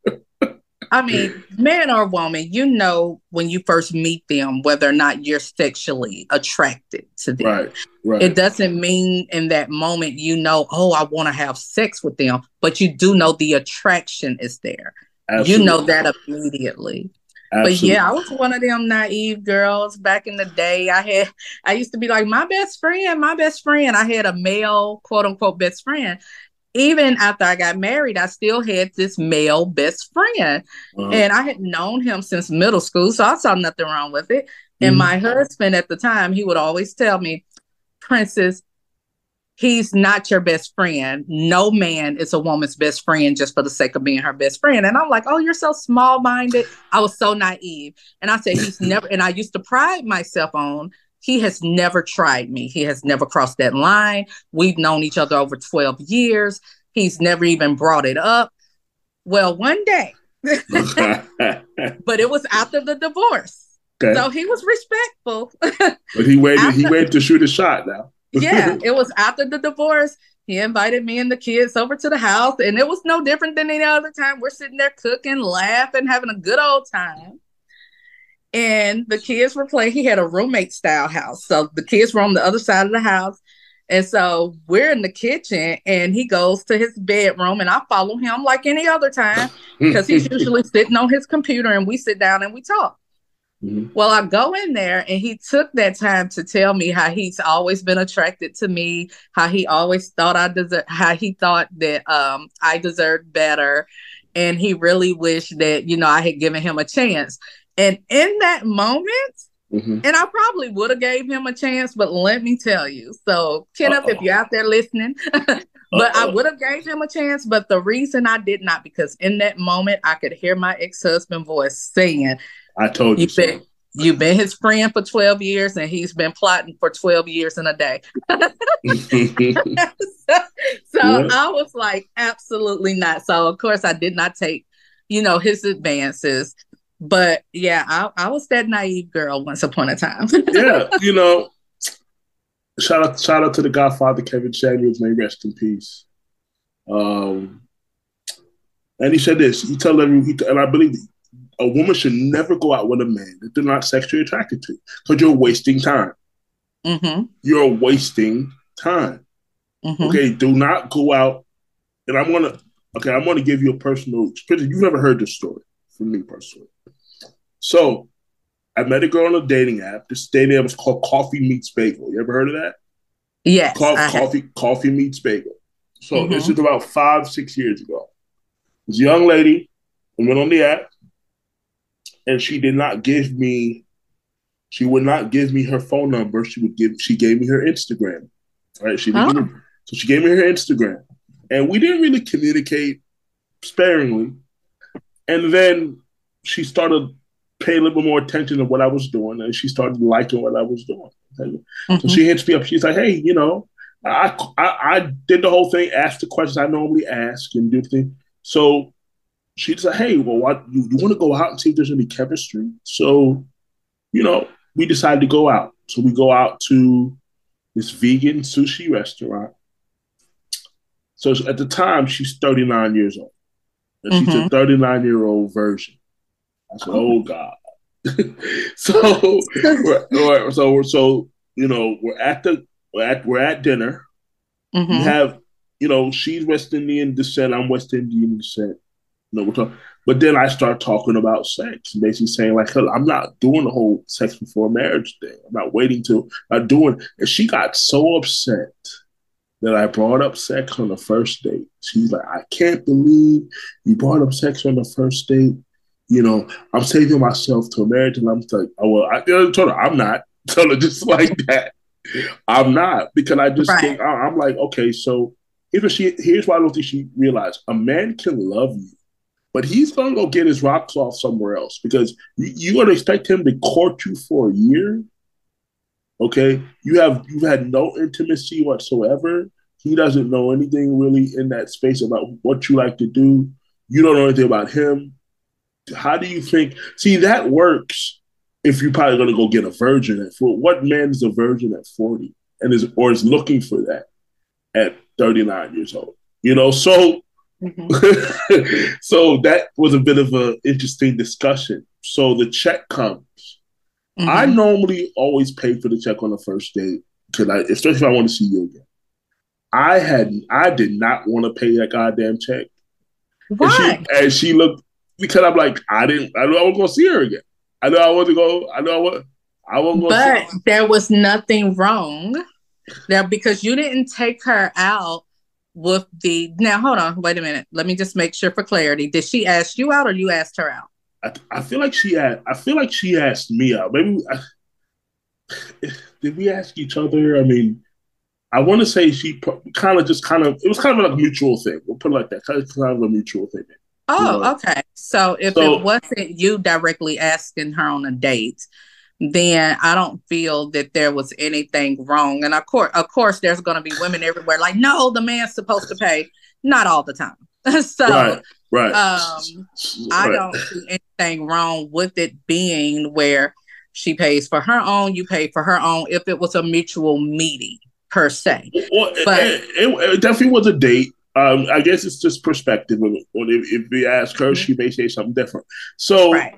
B: I mean, man or woman, you know when you first meet them whether or not you're sexually attracted to them.
A: Right, right.
B: It doesn't mean in that moment you know, oh, I want to have sex with them, but you do know the attraction is there. Absolutely. You know that immediately. Absolutely. But yeah, I was one of them naive girls back in the day. I had I used to be like my best friend, my best friend. I had a male quote unquote best friend even after I got married, I still had this male best friend. Uh-huh. And I had known him since middle school, so I saw nothing wrong with it. Mm-hmm. And my husband at the time, he would always tell me, Princess, he's not your best friend. No man is a woman's best friend just for the sake of being her best friend. And I'm like, oh, you're so small minded. I was so naive. And I said, he's never, and I used to pride myself on he has never tried me. He has never crossed that line. We've known each other over 12 years. He's never even brought it up. Well, one day, but it was after the divorce. Okay. So he was respectful.
A: but he waited, after, he waited to shoot a shot now.
B: Yeah, it was after the divorce. He invited me and the kids over to the house, and it was no different than any other time. We're sitting there cooking, laughing, having a good old time and the kids were playing. He had a roommate style house. So the kids were on the other side of the house. And so we're in the kitchen and he goes to his bedroom and I follow him like any other time because he's usually sitting on his computer and we sit down and we talk. Mm-hmm. Well, I go in there and he took that time to tell me how he's always been attracted to me, how he always thought I deserve, how he thought that um, I deserved better. And he really wished that, you know, I had given him a chance. And in that moment, mm-hmm. and I probably would have gave him a chance, but let me tell you. So, Kenneth, if you're out there listening, but Uh-oh. I would have gave him a chance. But the reason I did not, because in that moment, I could hear my ex-husband voice saying,
A: "I told you."
B: Been, so. You've been his friend for 12 years and he's been plotting for 12 years in a day. so, so yeah. I was like, absolutely not. So, of course, I did not take, you know, his advances. But yeah, I, I was that naive girl once upon a time.
A: yeah, you know, shout out shout out to the Godfather Kevin Samuels, may rest in peace. Um, and he said this. He told everyone, and I believe a woman should never go out with a man that they're not sexually attracted to because you're wasting time. Mm-hmm. You're wasting time. Mm-hmm. Okay, do not go out. And I'm gonna okay, I'm gonna give you a personal experience. You've never heard this story from me personally. So I met a girl on a dating app. This dating app was called Coffee Meets Bagel. You ever heard of that?
B: Yes.
A: Co- coffee, Coffee Meets Bagel. So mm-hmm. this is about five, six years ago. This young lady went on the app and she did not give me, she would not give me her phone number. She would give, she gave me her Instagram. Right. She oh. me, so she gave me her Instagram. And we didn't really communicate sparingly. And then she started paying a little bit more attention to what I was doing, and she started liking what I was doing. Mm-hmm. So she hits me up. She's like, "Hey, you know, I, I, I did the whole thing, asked the questions I normally ask, and do the thing." So she said, "Hey, well, what you, you want to go out and see if there's any chemistry?" So, you know, we decided to go out. So we go out to this vegan sushi restaurant. So at the time, she's 39 years old. And mm-hmm. she's a mm-hmm. 39 year old version. I said, oh, God. so, so, so, you know, we're at the, we're at, we're at dinner. Mm-hmm. We have, you know, she's West Indian descent. I'm West Indian descent. Know, we're talking, but then I start talking about sex, basically saying like, I'm not doing the whole sex before marriage thing. I'm not waiting to, I'm doing. And she got so upset that I brought up sex on the first date. She's like, I can't believe you brought up sex on the first date. You know, I'm saving myself to a marriage, and I'm like, oh well, I told her I'm not. Told her just like that. I'm not because I just right. think I'm like, okay, so here's what she here's why I don't think she realized a man can love you, but he's gonna go get his rocks off somewhere else because you, you're gonna expect him to court you for a year. Okay, you have you've had no intimacy whatsoever. He doesn't know anything really in that space about what you like to do. You don't know anything about him. How do you think? See, that works if you're probably going to go get a virgin at 40. What man is a virgin at 40 and is or is looking for that at 39 years old? You know, so mm-hmm. so that was a bit of an interesting discussion. So the check comes. Mm-hmm. I normally always pay for the check on the first date because I, especially if I want to see you again. I had I did not want to pay that goddamn check.
B: Why?
A: And she, and she looked because I'm like I didn't I knew I was gonna see her again. I know I want to go. I know I want. I was
B: But there was nothing wrong there because you didn't take her out with the. Now hold on, wait a minute. Let me just make sure for clarity. Did she ask you out or you asked her out?
A: I, I feel like she had. I feel like she asked me out. Maybe. I, did we ask each other? I mean, I want to say she kind of just kind of it was kind of like a mutual thing. We'll put it like that, kind of, kind of a mutual thing.
B: Oh, you know? okay. So if so, it wasn't you directly asking her on a date, then I don't feel that there was anything wrong. And of course, of course, there's going to be women everywhere like, no, the man's supposed to pay. Not all the time. so, right, right. Um, I don't see anything wrong with it being where she pays for her own, you pay for her own. If it was a mutual meeting per se.
A: Well, but it, it, it, definitely was a date. Um, I guess it's just perspective. When, if, if we ask her, mm-hmm. she may say something different. So right.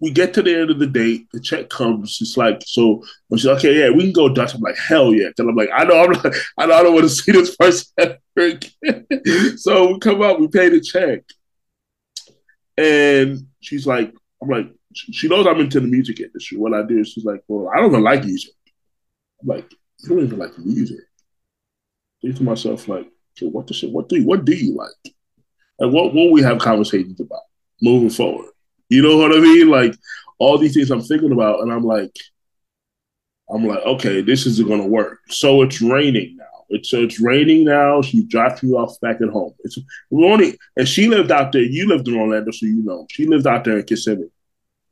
A: We get to the end of the date. The check comes. It's like so. She's like, okay, yeah, we can go Dutch. I'm like, hell yeah. And I'm like, I know, I'm like, I know, I don't want to see this person ever again. so we come out, we pay the check, and she's like, I'm like, she knows I'm into the music industry. What I do, is she's like, well, I don't even like music. I'm like, you don't even like music. I think to myself, like, okay, what the shit? What do you, what do you like? And what will we have conversations about moving forward? You know what I mean? Like all these things I'm thinking about, and I'm like, I'm like, okay, this isn't gonna work. So it's raining now. It's so it's raining now. She dropped me off back at home. It's we only and she lived out there. You lived in Orlando, so you know. She lived out there in Kissimmee.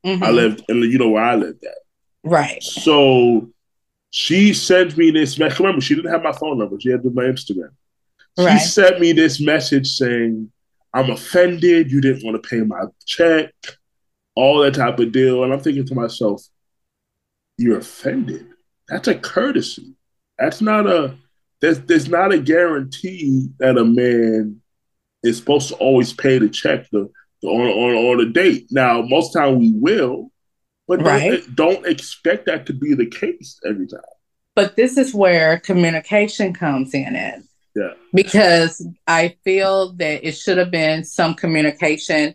A: Mm-hmm. I lived, and you know where I lived at.
B: Right.
A: So she sent me this message. Remember, she didn't have my phone number. She had my Instagram. Right. She sent me this message saying, I'm offended. You didn't want to pay my check, all that type of deal. And I'm thinking to myself, you're offended. That's a courtesy. That's not a there's there's not a guarantee that a man is supposed to always pay the check the, the on, on on a date. Now, most time we will, but right. don't, don't expect that to be the case every time.
B: But this is where communication comes in it.
A: Yeah.
B: Because I feel that it should have been some communication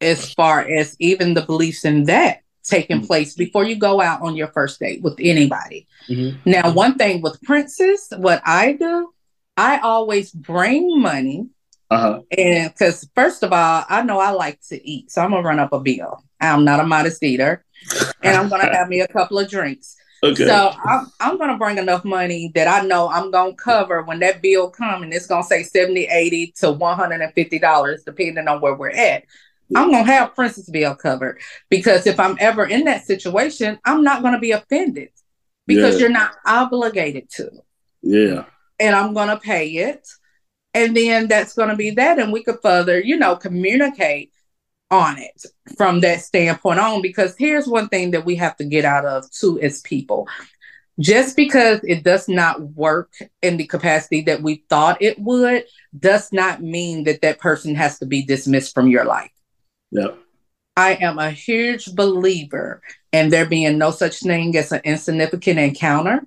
B: as far as even the beliefs in that taking mm-hmm. place before you go out on your first date with anybody. Mm-hmm. Now, one thing with Princess, what I do, I always bring money. Uh-huh. And because, first of all, I know I like to eat, so I'm going to run up a bill. I'm not a modest eater and I'm gonna have me a couple of drinks. Okay. So I'm, I'm gonna bring enough money that I know I'm gonna cover when that bill comes and it's gonna say 70, 80 to 150 dollars, depending on where we're at. I'm gonna have Princess Bill covered because if I'm ever in that situation, I'm not gonna be offended because yeah. you're not obligated to.
A: Yeah.
B: And I'm gonna pay it. And then that's gonna be that. And we could further, you know, communicate on it from that standpoint on because here's one thing that we have to get out of too as people just because it does not work in the capacity that we thought it would does not mean that that person has to be dismissed from your life.
A: Yep.
B: I am a huge believer in there being no such thing as an insignificant encounter.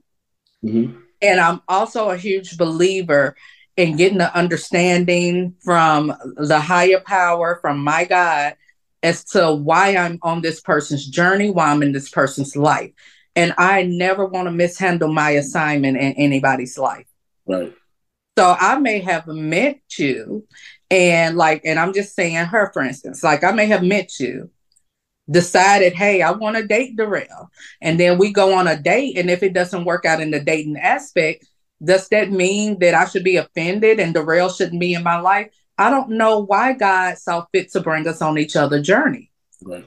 B: Mm-hmm. And I'm also a huge believer in getting the understanding from the higher power, from my God, as to why I'm on this person's journey, why I'm in this person's life. And I never want to mishandle my assignment in anybody's life.
A: Right.
B: So I may have met you and like, and I'm just saying her, for instance, like I may have met you, decided, hey, I want to date Durell. And then we go on a date. And if it doesn't work out in the dating aspect, does that mean that I should be offended and Durell shouldn't be in my life? I don't know why God saw fit to bring us on each other journey.
A: Right.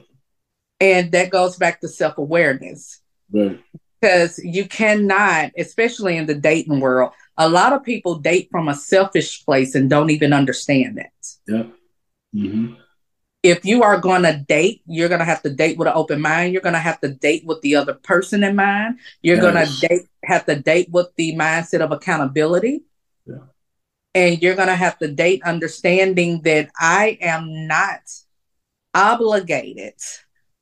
B: And that goes back to self awareness.
A: Right.
B: Because you cannot, especially in the dating world, a lot of people date from a selfish place and don't even understand that.
A: Yeah. Mm-hmm.
B: If you are going to date, you're going to have to date with an open mind. You're going to have to date with the other person in mind. You're yes. going to date, have to date with the mindset of accountability.
A: Yeah.
B: And you're going to have to date understanding that I am not obligated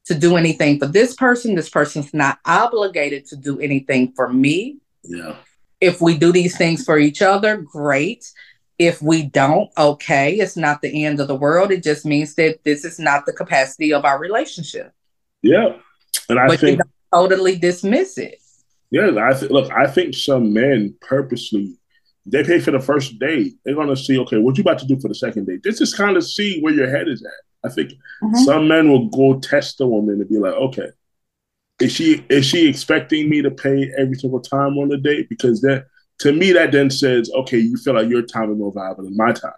B: to do anything for this person. This person's not obligated to do anything for me.
A: Yeah.
B: If we do these things for each other, great. If we don't, okay, it's not the end of the world. It just means that this is not the capacity of our relationship.
A: Yeah. And I but think
B: totally dismiss it.
A: Yeah, I th- look, I think some men purposely they pay for the first date. They're gonna see, okay, what you about to do for the second date? This is kind of see where your head is at. I think mm-hmm. some men will go test the woman and be like, okay, is she is she expecting me to pay every single time on the date? Because that to me that then says, okay, you feel like your time is more valuable than my time.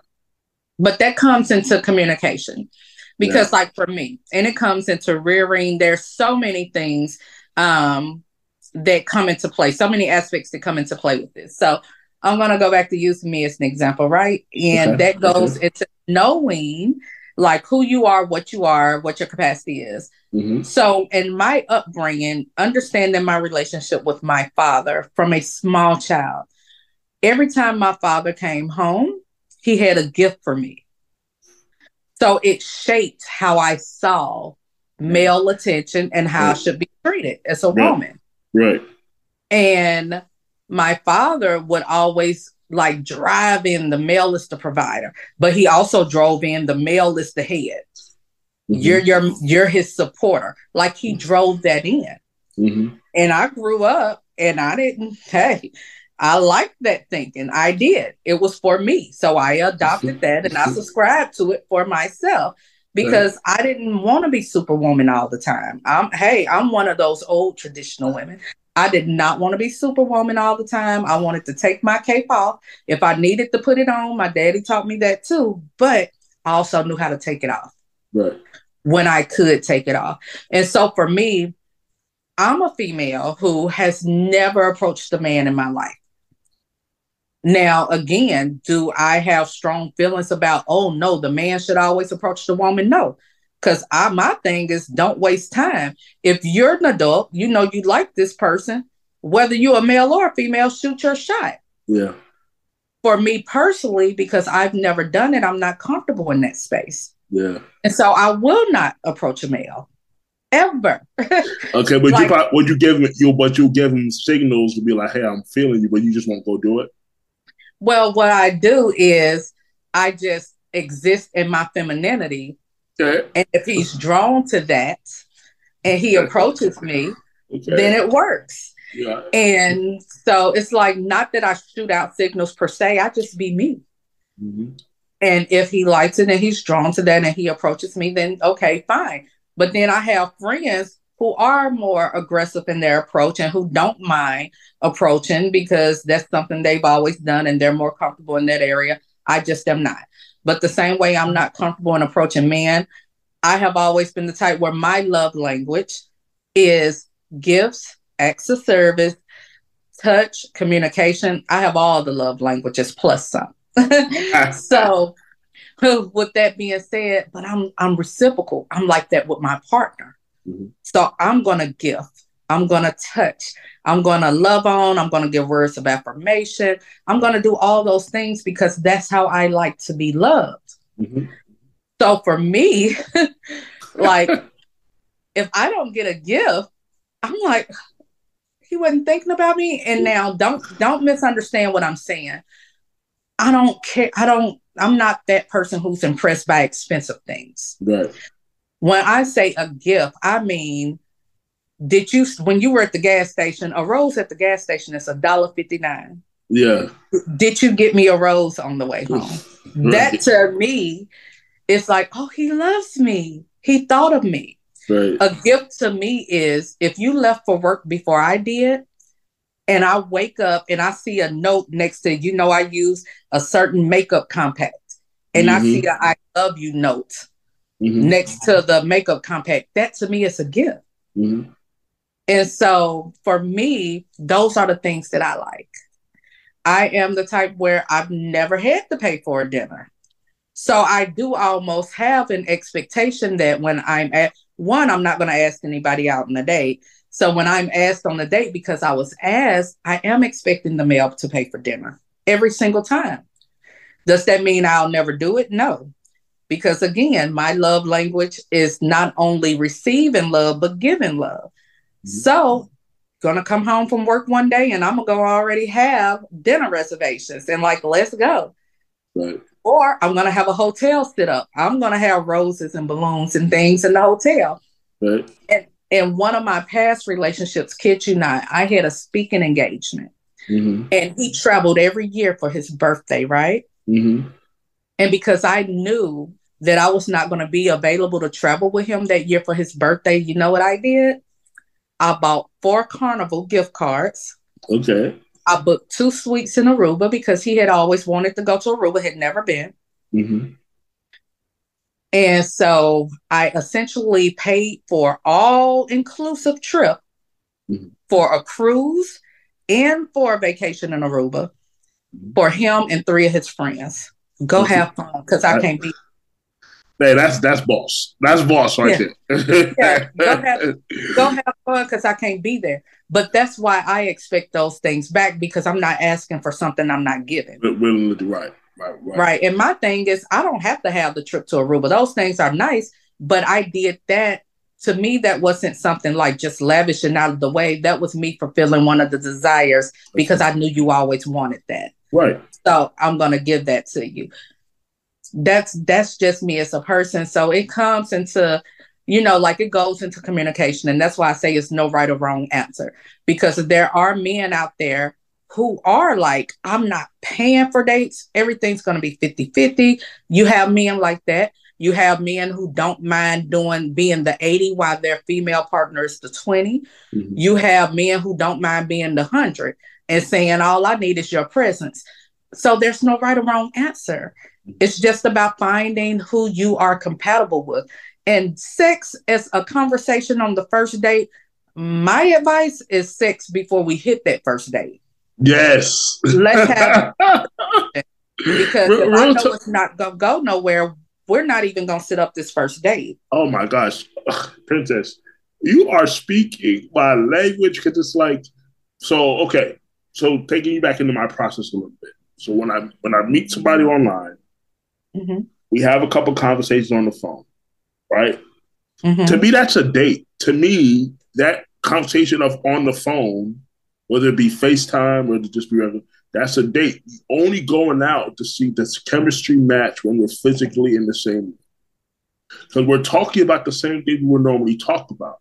B: But that comes into communication. Because yeah. like for me, and it comes into rearing, there's so many things um that come into play, so many aspects that come into play with this. So I'm gonna go back to using me as an example, right? And okay. that goes okay. into knowing like who you are, what you are, what your capacity is. Mm-hmm. So, in my upbringing, understanding my relationship with my father from a small child, every time my father came home, he had a gift for me. So, it shaped how I saw male attention and how right. I should be treated as a
A: right.
B: woman.
A: Right.
B: And my father would always like drive in the male is the provider, but he also drove in the male is the head. Mm-hmm. You're you're you're his supporter. Like he drove that in.
A: Mm-hmm.
B: And I grew up and I didn't, hey, I liked that thinking. I did. It was for me. So I adopted that and I subscribed to it for myself because right. I didn't want to be superwoman all the time. I'm hey, I'm one of those old traditional women. I did not want to be superwoman all the time. I wanted to take my cape off. If I needed to put it on, my daddy taught me that too, but I also knew how to take it off.
A: Right.
B: When I could take it off. And so for me, I'm a female who has never approached a man in my life. Now, again, do I have strong feelings about, oh no, the man should always approach the woman? No. Because I my thing is don't waste time. If you're an adult, you know you like this person, whether you're a male or a female, shoot your shot.
A: Yeah.
B: For me personally, because I've never done it, I'm not comfortable in that space.
A: Yeah.
B: And so I will not approach a male. Ever.
A: okay, but like, you probably, would you give him you but you give him signals to be like, hey, I'm feeling you, but you just won't go do it?
B: Well, what I do is I just exist in my femininity
A: Okay.
B: And if he's drawn to that and he approaches me, okay. then it works.
A: Yeah.
B: And so it's like not that I shoot out signals per se, I just be me.
A: Mm-hmm.
B: And if he likes it and he's drawn to that and he approaches me, then okay, fine. But then I have friends who are more aggressive in their approach and who don't mind approaching because that's something they've always done and they're more comfortable in that area. I just am not. But the same way I'm not comfortable in approaching men, I have always been the type where my love language is gifts, acts of service, touch, communication. I have all the love languages plus some. so with that being said, but I'm I'm reciprocal. I'm like that with my partner.
A: Mm-hmm.
B: So I'm gonna gift. I'm going to touch. I'm going to love on. I'm going to give words of affirmation. I'm going to do all those things because that's how I like to be loved. Mm-hmm. So for me, like, if I don't get a gift, I'm like, he wasn't thinking about me. And now don't don't misunderstand what I'm saying. I don't care. I don't, I'm not that person who's impressed by expensive things.
A: Right.
B: When I say a gift, I mean did you when you were at the gas station a rose at the gas station is a dollar 59
A: yeah
B: did you get me a rose on the way home right. that to me it's like oh he loves me he thought of me
A: right.
B: a gift to me is if you left for work before i did and i wake up and i see a note next to you know i use a certain makeup compact and mm-hmm. i see a i love you note mm-hmm. next to the makeup compact that to me is a gift mm-hmm. And so for me, those are the things that I like. I am the type where I've never had to pay for a dinner. So I do almost have an expectation that when I'm at one, I'm not going to ask anybody out on a date. So when I'm asked on a date because I was asked, I am expecting the male to pay for dinner every single time. Does that mean I'll never do it? No. Because again, my love language is not only receiving love, but giving love. So, gonna come home from work one day and I'm gonna go already have dinner reservations and like, let's go.
A: Right.
B: Or I'm gonna have a hotel set up. I'm gonna have roses and balloons and things in the hotel.
A: Right.
B: And in one of my past relationships, kid you not, I had a speaking engagement. Mm-hmm. And he traveled every year for his birthday, right?
A: Mm-hmm.
B: And because I knew that I was not going to be available to travel with him that year for his birthday, you know what I did? I bought four Carnival gift cards.
A: Okay.
B: I booked two suites in Aruba because he had always wanted to go to Aruba, had never been.
A: Mm-hmm.
B: And so I essentially paid for all inclusive trip mm-hmm. for a cruise and for a vacation in Aruba mm-hmm. for him and three of his friends. Go have fun because I can't be
A: Hey, that's that's boss. That's boss right
B: yeah. there. yeah, go have, go have fun because I can't be there. But that's why I expect those things back because I'm not asking for something I'm not giving.
A: Willing to right, right,
B: right. Right. And my thing is, I don't have to have the trip to Aruba. Those things are nice, but I did that. To me, that wasn't something like just lavish and out of the way. That was me fulfilling one of the desires because I knew you always wanted that.
A: Right.
B: So I'm gonna give that to you that's that's just me as a person. So it comes into you know like it goes into communication. And that's why i say it's no right or wrong answer. Because there are men out there who are like i'm not paying for dates. Everything's going to be 50-50 you have men like that. You have men who don't mind doing being the 80 while their female partner is the 20 mm-hmm. you have men who don't mind being the 100 and saying all i need is your presence. So there's no right or wrong answer it's just about finding who you are compatible with. And sex is a conversation on the first date. My advice is sex before we hit that first date.
A: Yes.
B: Let's have because real, I know t- it's not gonna go nowhere. We're not even gonna sit up this first date.
A: Oh my gosh, Ugh, Princess, you are speaking my language because it's like so. Okay, so taking you back into my process a little bit. So when I when I meet somebody online,
B: Mm-hmm.
A: We have a couple conversations on the phone, right?
B: Mm-hmm.
A: To me, that's a date. To me, that conversation of on the phone, whether it be FaceTime or just be regular, that's a date. only going out to see this chemistry match when we're physically in the same room. because we're talking about the same thing we would normally talk about.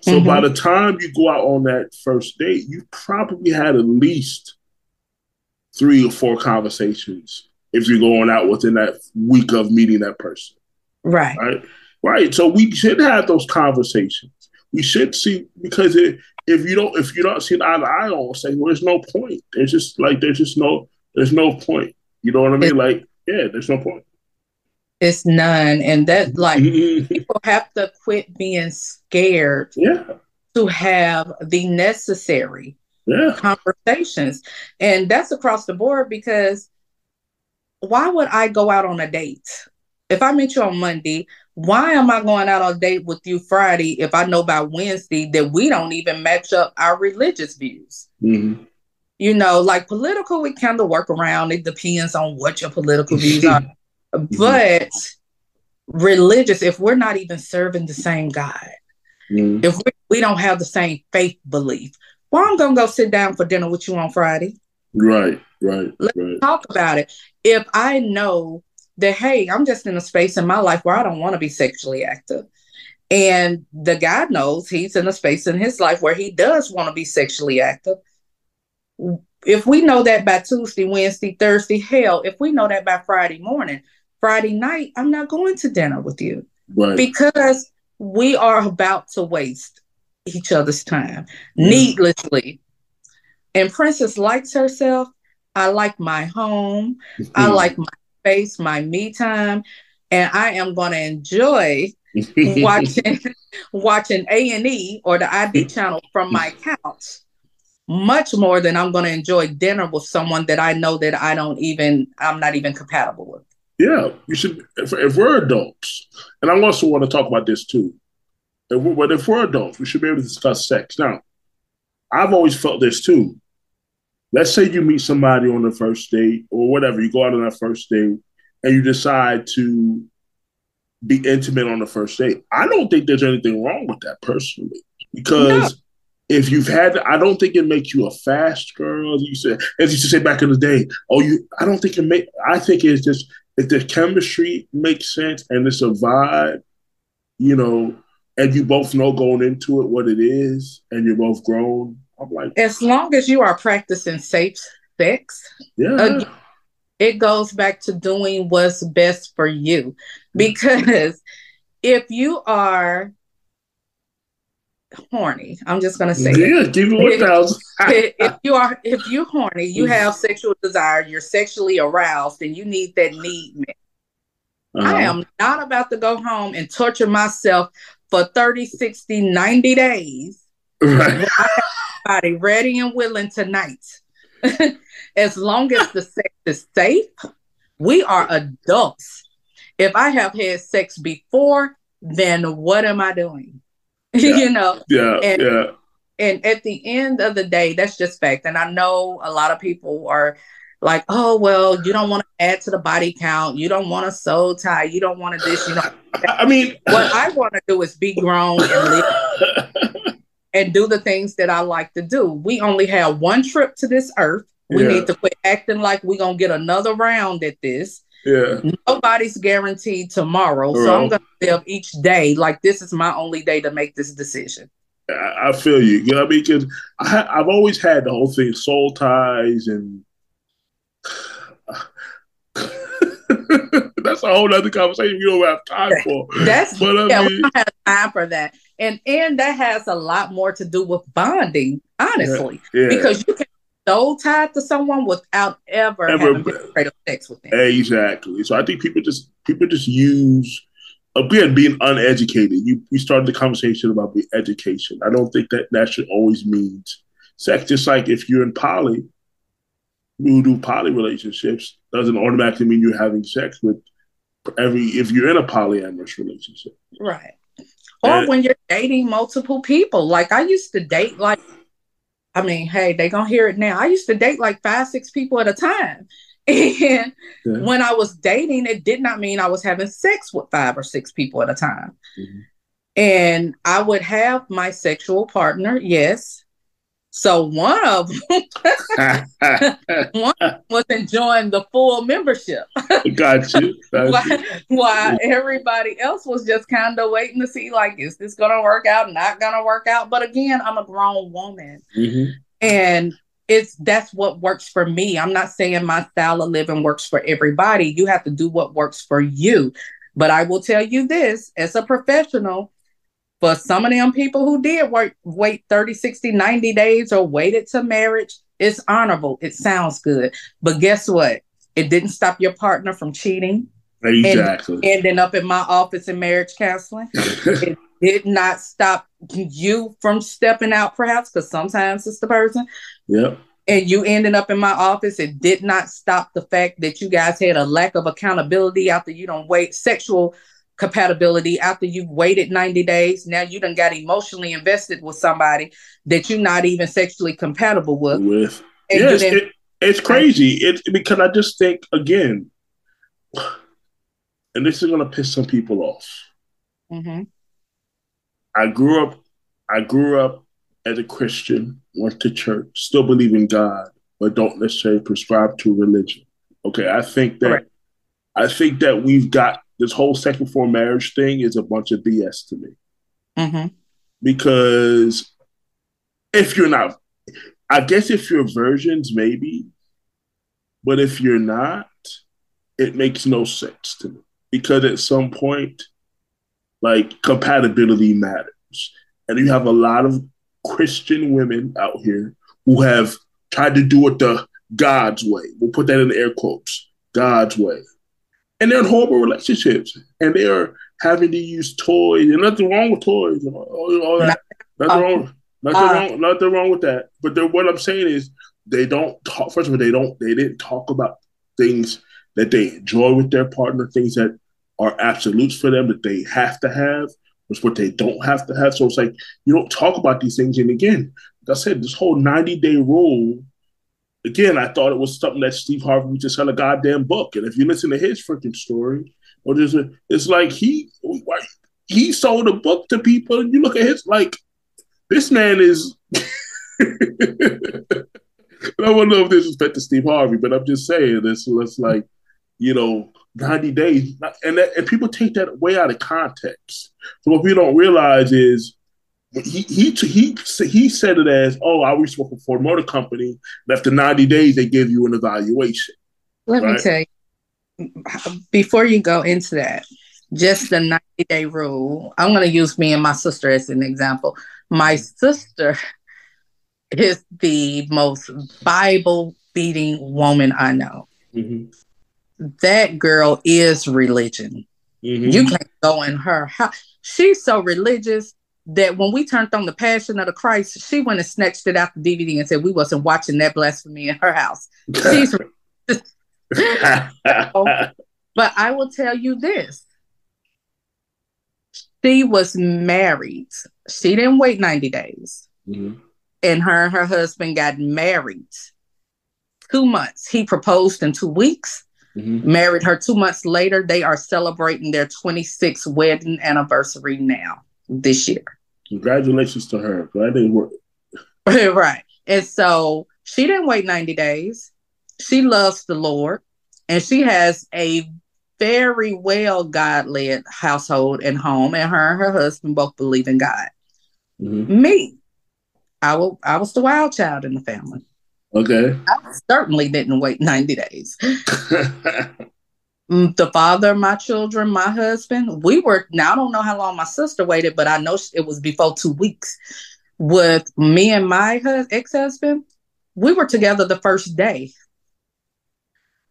A: So mm-hmm. by the time you go out on that first date, you probably had at least three or four conversations if you're going out within that week of meeting that person.
B: Right.
A: Right. Right. So we should have those conversations. We should see because it, if you don't if you don't see eye to eye on say, well, there's no point. There's just like there's just no there's no point. You know what I mean? It, like, yeah, there's no point.
B: It's none. And that like mm-hmm. people have to quit being scared
A: yeah.
B: to have the necessary
A: yeah.
B: conversations. And that's across the board because why would I go out on a date? If I meet you on Monday, why am I going out on a date with you Friday if I know by Wednesday that we don't even match up our religious views? Mm-hmm. You know, like political, we kind of work around. It depends on what your political views are. But religious, if we're not even serving the same God, mm-hmm. if we, we, don't have the same faith belief, well, I'm gonna go sit down for dinner with you on Friday.
A: Right, right.
B: Let's
A: right.
B: talk about it. If I know that, hey, I'm just in a space in my life where I don't want to be sexually active. And the guy knows he's in a space in his life where he does want to be sexually active. If we know that by Tuesday, Wednesday, Thursday, hell, if we know that by Friday morning, Friday night, I'm not going to dinner with you right. because we are about to waste each other's time yeah. needlessly. And Princess likes herself. I like my home. I like my space, my me time, and I am going to enjoy watching watching A and E or the ID channel from my couch much more than I'm going to enjoy dinner with someone that I know that I don't even I'm not even compatible with.
A: Yeah, you should. If, if we're adults, and I also want to talk about this too. If but if we're adults, we should be able to discuss sex. Now, I've always felt this too. Let's say you meet somebody on the first date or whatever, you go out on that first date and you decide to be intimate on the first date. I don't think there's anything wrong with that personally because. No if you've had, I don't think it makes you a fast girl. As you said, as you say back in the day. Oh, you, I don't think it make. I think it's just if the chemistry makes sense and it's a vibe, you know, and you both know going into it what it is, and you're both grown. I'm like,
B: as long as you are practicing safe sex,
A: yeah. Again,
B: it goes back to doing what's best for you, because if you are horny. I'm just gonna say
A: yeah, it. give me one thousand.
B: if you are if you're horny, you have sexual desire, you're sexually aroused, and you need that need met. Uh-huh. I am not about to go home and torture myself for 30, 60, 90 days. Right. I have body ready and willing tonight. as long as the sex is safe, we are adults. If I have had sex before, then what am I doing?
A: Yeah.
B: you know?
A: Yeah.
B: And,
A: yeah.
B: And at the end of the day, that's just fact. And I know a lot of people are like, oh, well, you don't want to add to the body count. You don't want to soul tie. You don't want to this, you know.
A: I mean,
B: what I want to do is be grown and live and do the things that I like to do. We only have one trip to this earth. We yeah. need to quit acting like we're going to get another round at this.
A: Yeah.
B: Nobody's guaranteed tomorrow. So I'm going to live each day like this is my only day to make this decision.
A: I, feel you. You know what I mean? Because I've always had the whole thing soul ties and. that's a whole other conversation we don't have time for.
B: That's but, I yeah, mean, we don't have time for that. And and that has a lot more to do with bonding, honestly. Yeah, yeah. Because you can so tied to someone without ever, ever having been sex with them.
A: Exactly. So I think people just people just use again being uneducated. You we started the conversation about the education. I don't think that that should always mean sex. Just like if you're in poly, you do poly relationships doesn't automatically mean you're having sex with every if you're in a polyamorous relationship.
B: Right. Or and, when you're dating multiple people. Like I used to date like I mean, hey, they gonna hear it now. I used to date like five, six people at a time. And yeah. when I was dating, it did not mean I was having sex with five or six people at a time. Mm-hmm. And I would have my sexual partner, yes. So one of them one was enjoying the full membership.
A: Got you. Got
B: while, you. while everybody else was just kind of waiting to see, like, is this gonna work out? Not gonna work out. But again, I'm a grown woman, mm-hmm. and it's that's what works for me. I'm not saying my style of living works for everybody. You have to do what works for you. But I will tell you this as a professional, for some of them people who did work, wait 30, 60, 90 days or waited to marriage, it's honorable. It sounds good. But guess what? It didn't stop your partner from cheating.
A: Exactly.
B: And ending up in my office in marriage counseling. it did not stop you from stepping out, perhaps, because sometimes it's the person.
A: Yep.
B: And you ending up in my office. It did not stop the fact that you guys had a lack of accountability after you don't wait sexual compatibility after you've waited 90 days. Now you done got emotionally invested with somebody that you're not even sexually compatible with.
A: With yes, it, it's crazy. It's because I just think again, and this is gonna piss some people off. Mm-hmm. I grew up. I grew up as a Christian, went to church, still believe in God, but don't necessarily prescribe to religion. Okay, I think that Correct. I think that we've got this whole second form marriage thing is a bunch of BS to me. Mm-hmm. Because if you're not, I guess if you're virgins, maybe, but if you're not, it makes no sense to me. Because at some point, like compatibility matters. And you have a lot of Christian women out here who have tried to do it the God's way. We'll put that in air quotes God's way and they're in horrible relationships, and they are having to use toys, and nothing wrong with toys, and all, all that. Nothing wrong. Nothing uh, wrong. Nothing wrong with that. But what I'm saying is, they don't talk. First of all, they don't. They didn't talk about things that they enjoy with their partner, things that are absolutes for them that they have to have, was what they don't have to have. So it's like you don't talk about these things. And again, like I said, this whole 90 day rule again, I thought it was something that Steve Harvey would just sell a goddamn book. And if you listen to his freaking story, or there's a, it's like he he sold a book to people. And you look at his like this man is. I don't know if this respect to Steve Harvey, but I'm just saying this. It's like you know, 90 days, and that, and people take that way out of context. So what we don't realize is he he he he said it as, "Oh, I was working for a motor company. after ninety days, they give you an evaluation."
B: Let right? me tell you, before you go into that, just the ninety day rule. I'm going to use me and my sister as an example. My sister is the most Bible beating woman I know. Mm-hmm. That girl is religion. Mm-hmm. You can't go in her house. She's so religious that when we turned on the Passion of the Christ, she went and snatched it out the DVD and said we wasn't watching that blasphemy in her house. She's but I will tell you this. She was married. She didn't wait 90 days. Mm-hmm. And her and her husband got married two months. He proposed in two weeks, mm-hmm. married her two months later. They are celebrating their 26th wedding anniversary now this year.
A: Congratulations to her. Glad they worked.
B: right. And so she didn't wait 90 days. She loves the Lord and she has a very well God led household and home, and her and her husband both believe in God. Mm-hmm. Me, I, will, I was the wild child in the family.
A: Okay.
B: I certainly didn't wait 90 days. Mm, the father of my children, my husband, we were, now I don't know how long my sister waited, but I know it was before two weeks. With me and my ex husband, we were together the first day.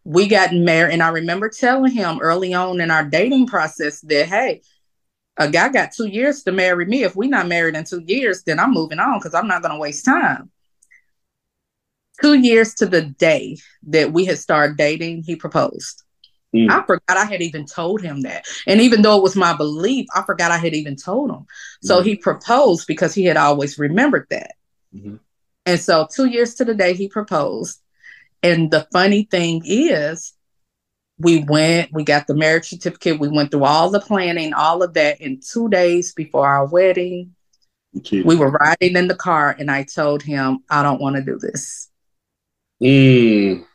B: We got married, and I remember telling him early on in our dating process that, hey, a guy got two years to marry me. If we're not married in two years, then I'm moving on because I'm not going to waste time. Two years to the day that we had started dating, he proposed. Mm. I forgot I had even told him that. And even though it was my belief, I forgot I had even told him. So mm. he proposed because he had always remembered that. Mm-hmm. And so two years to the day he proposed. And the funny thing is, we went, we got the marriage certificate, we went through all the planning, all of that. And two days before our wedding, okay. we were riding in the car, and I told him, I don't want to do this. Mm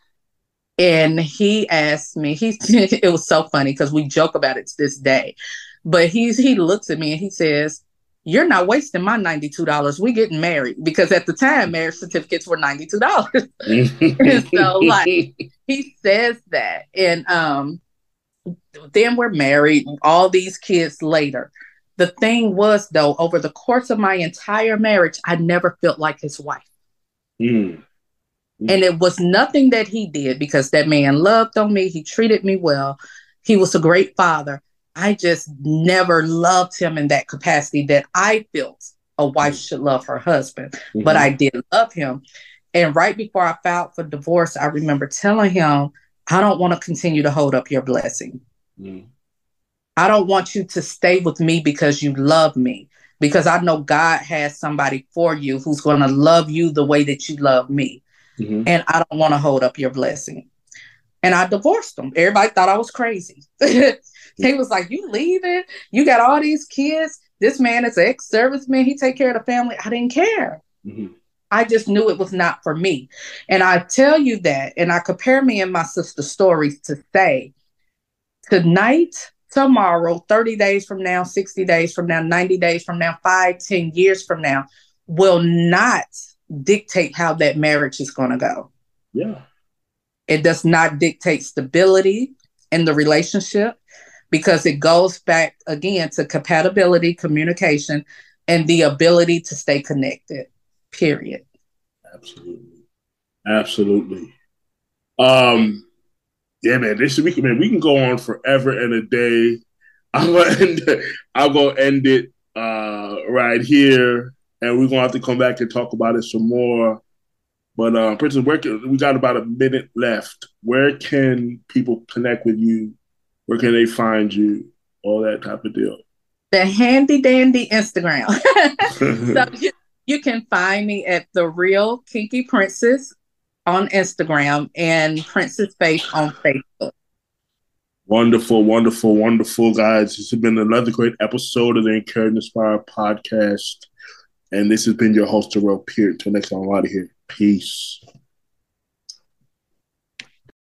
B: and he asked me he it was so funny because we joke about it to this day but he's he looks at me and he says you're not wasting my $92 we getting married. Because at the time marriage certificates were $92 and so like he says that. And um then we're married all these kids later. The thing was though over the course of my entire marriage i never felt like his wife. Mm. And it was nothing that he did because that man loved on me. He treated me well. He was a great father. I just never loved him in that capacity that I felt a wife mm-hmm. should love her husband. Mm-hmm. But I did love him. And right before I filed for divorce, I remember telling him, I don't want to continue to hold up your blessing. Mm-hmm. I don't want you to stay with me because you love me, because I know God has somebody for you who's going to love you the way that you love me. Mm-hmm. And I don't want to hold up your blessing. And I divorced him. Everybody thought I was crazy. he was like, You leaving? You got all these kids. This man is an ex-serviceman. He take care of the family. I didn't care. Mm-hmm. I just knew it was not for me. And I tell you that, and I compare me and my sister's stories to say, tonight, tomorrow, 30 days from now, 60 days from now, 90 days from now, five, 10 years from now, will not dictate how that marriage is going to go.
A: Yeah.
B: It does not dictate stability in the relationship because it goes back again to compatibility, communication, and the ability to stay connected. Period.
A: Absolutely. Absolutely. Um, yeah, man, this week, man, we can go on forever and a day. I'm gonna end I'm gonna end it uh, right here, and we're gonna have to come back and talk about it some more. But uh, Princess, where can, we got about a minute left. Where can people connect with you? Where can they find you? All that type of deal.
B: The handy dandy Instagram. so you, you can find me at the real Kinky Princess on Instagram and Princess Faith on Facebook.
A: Wonderful, wonderful, wonderful, guys. This has been another great episode of the N'Courage N'Spire podcast. And this has been your host, Durell Philpot. Until next time, I'm out of here. Peace.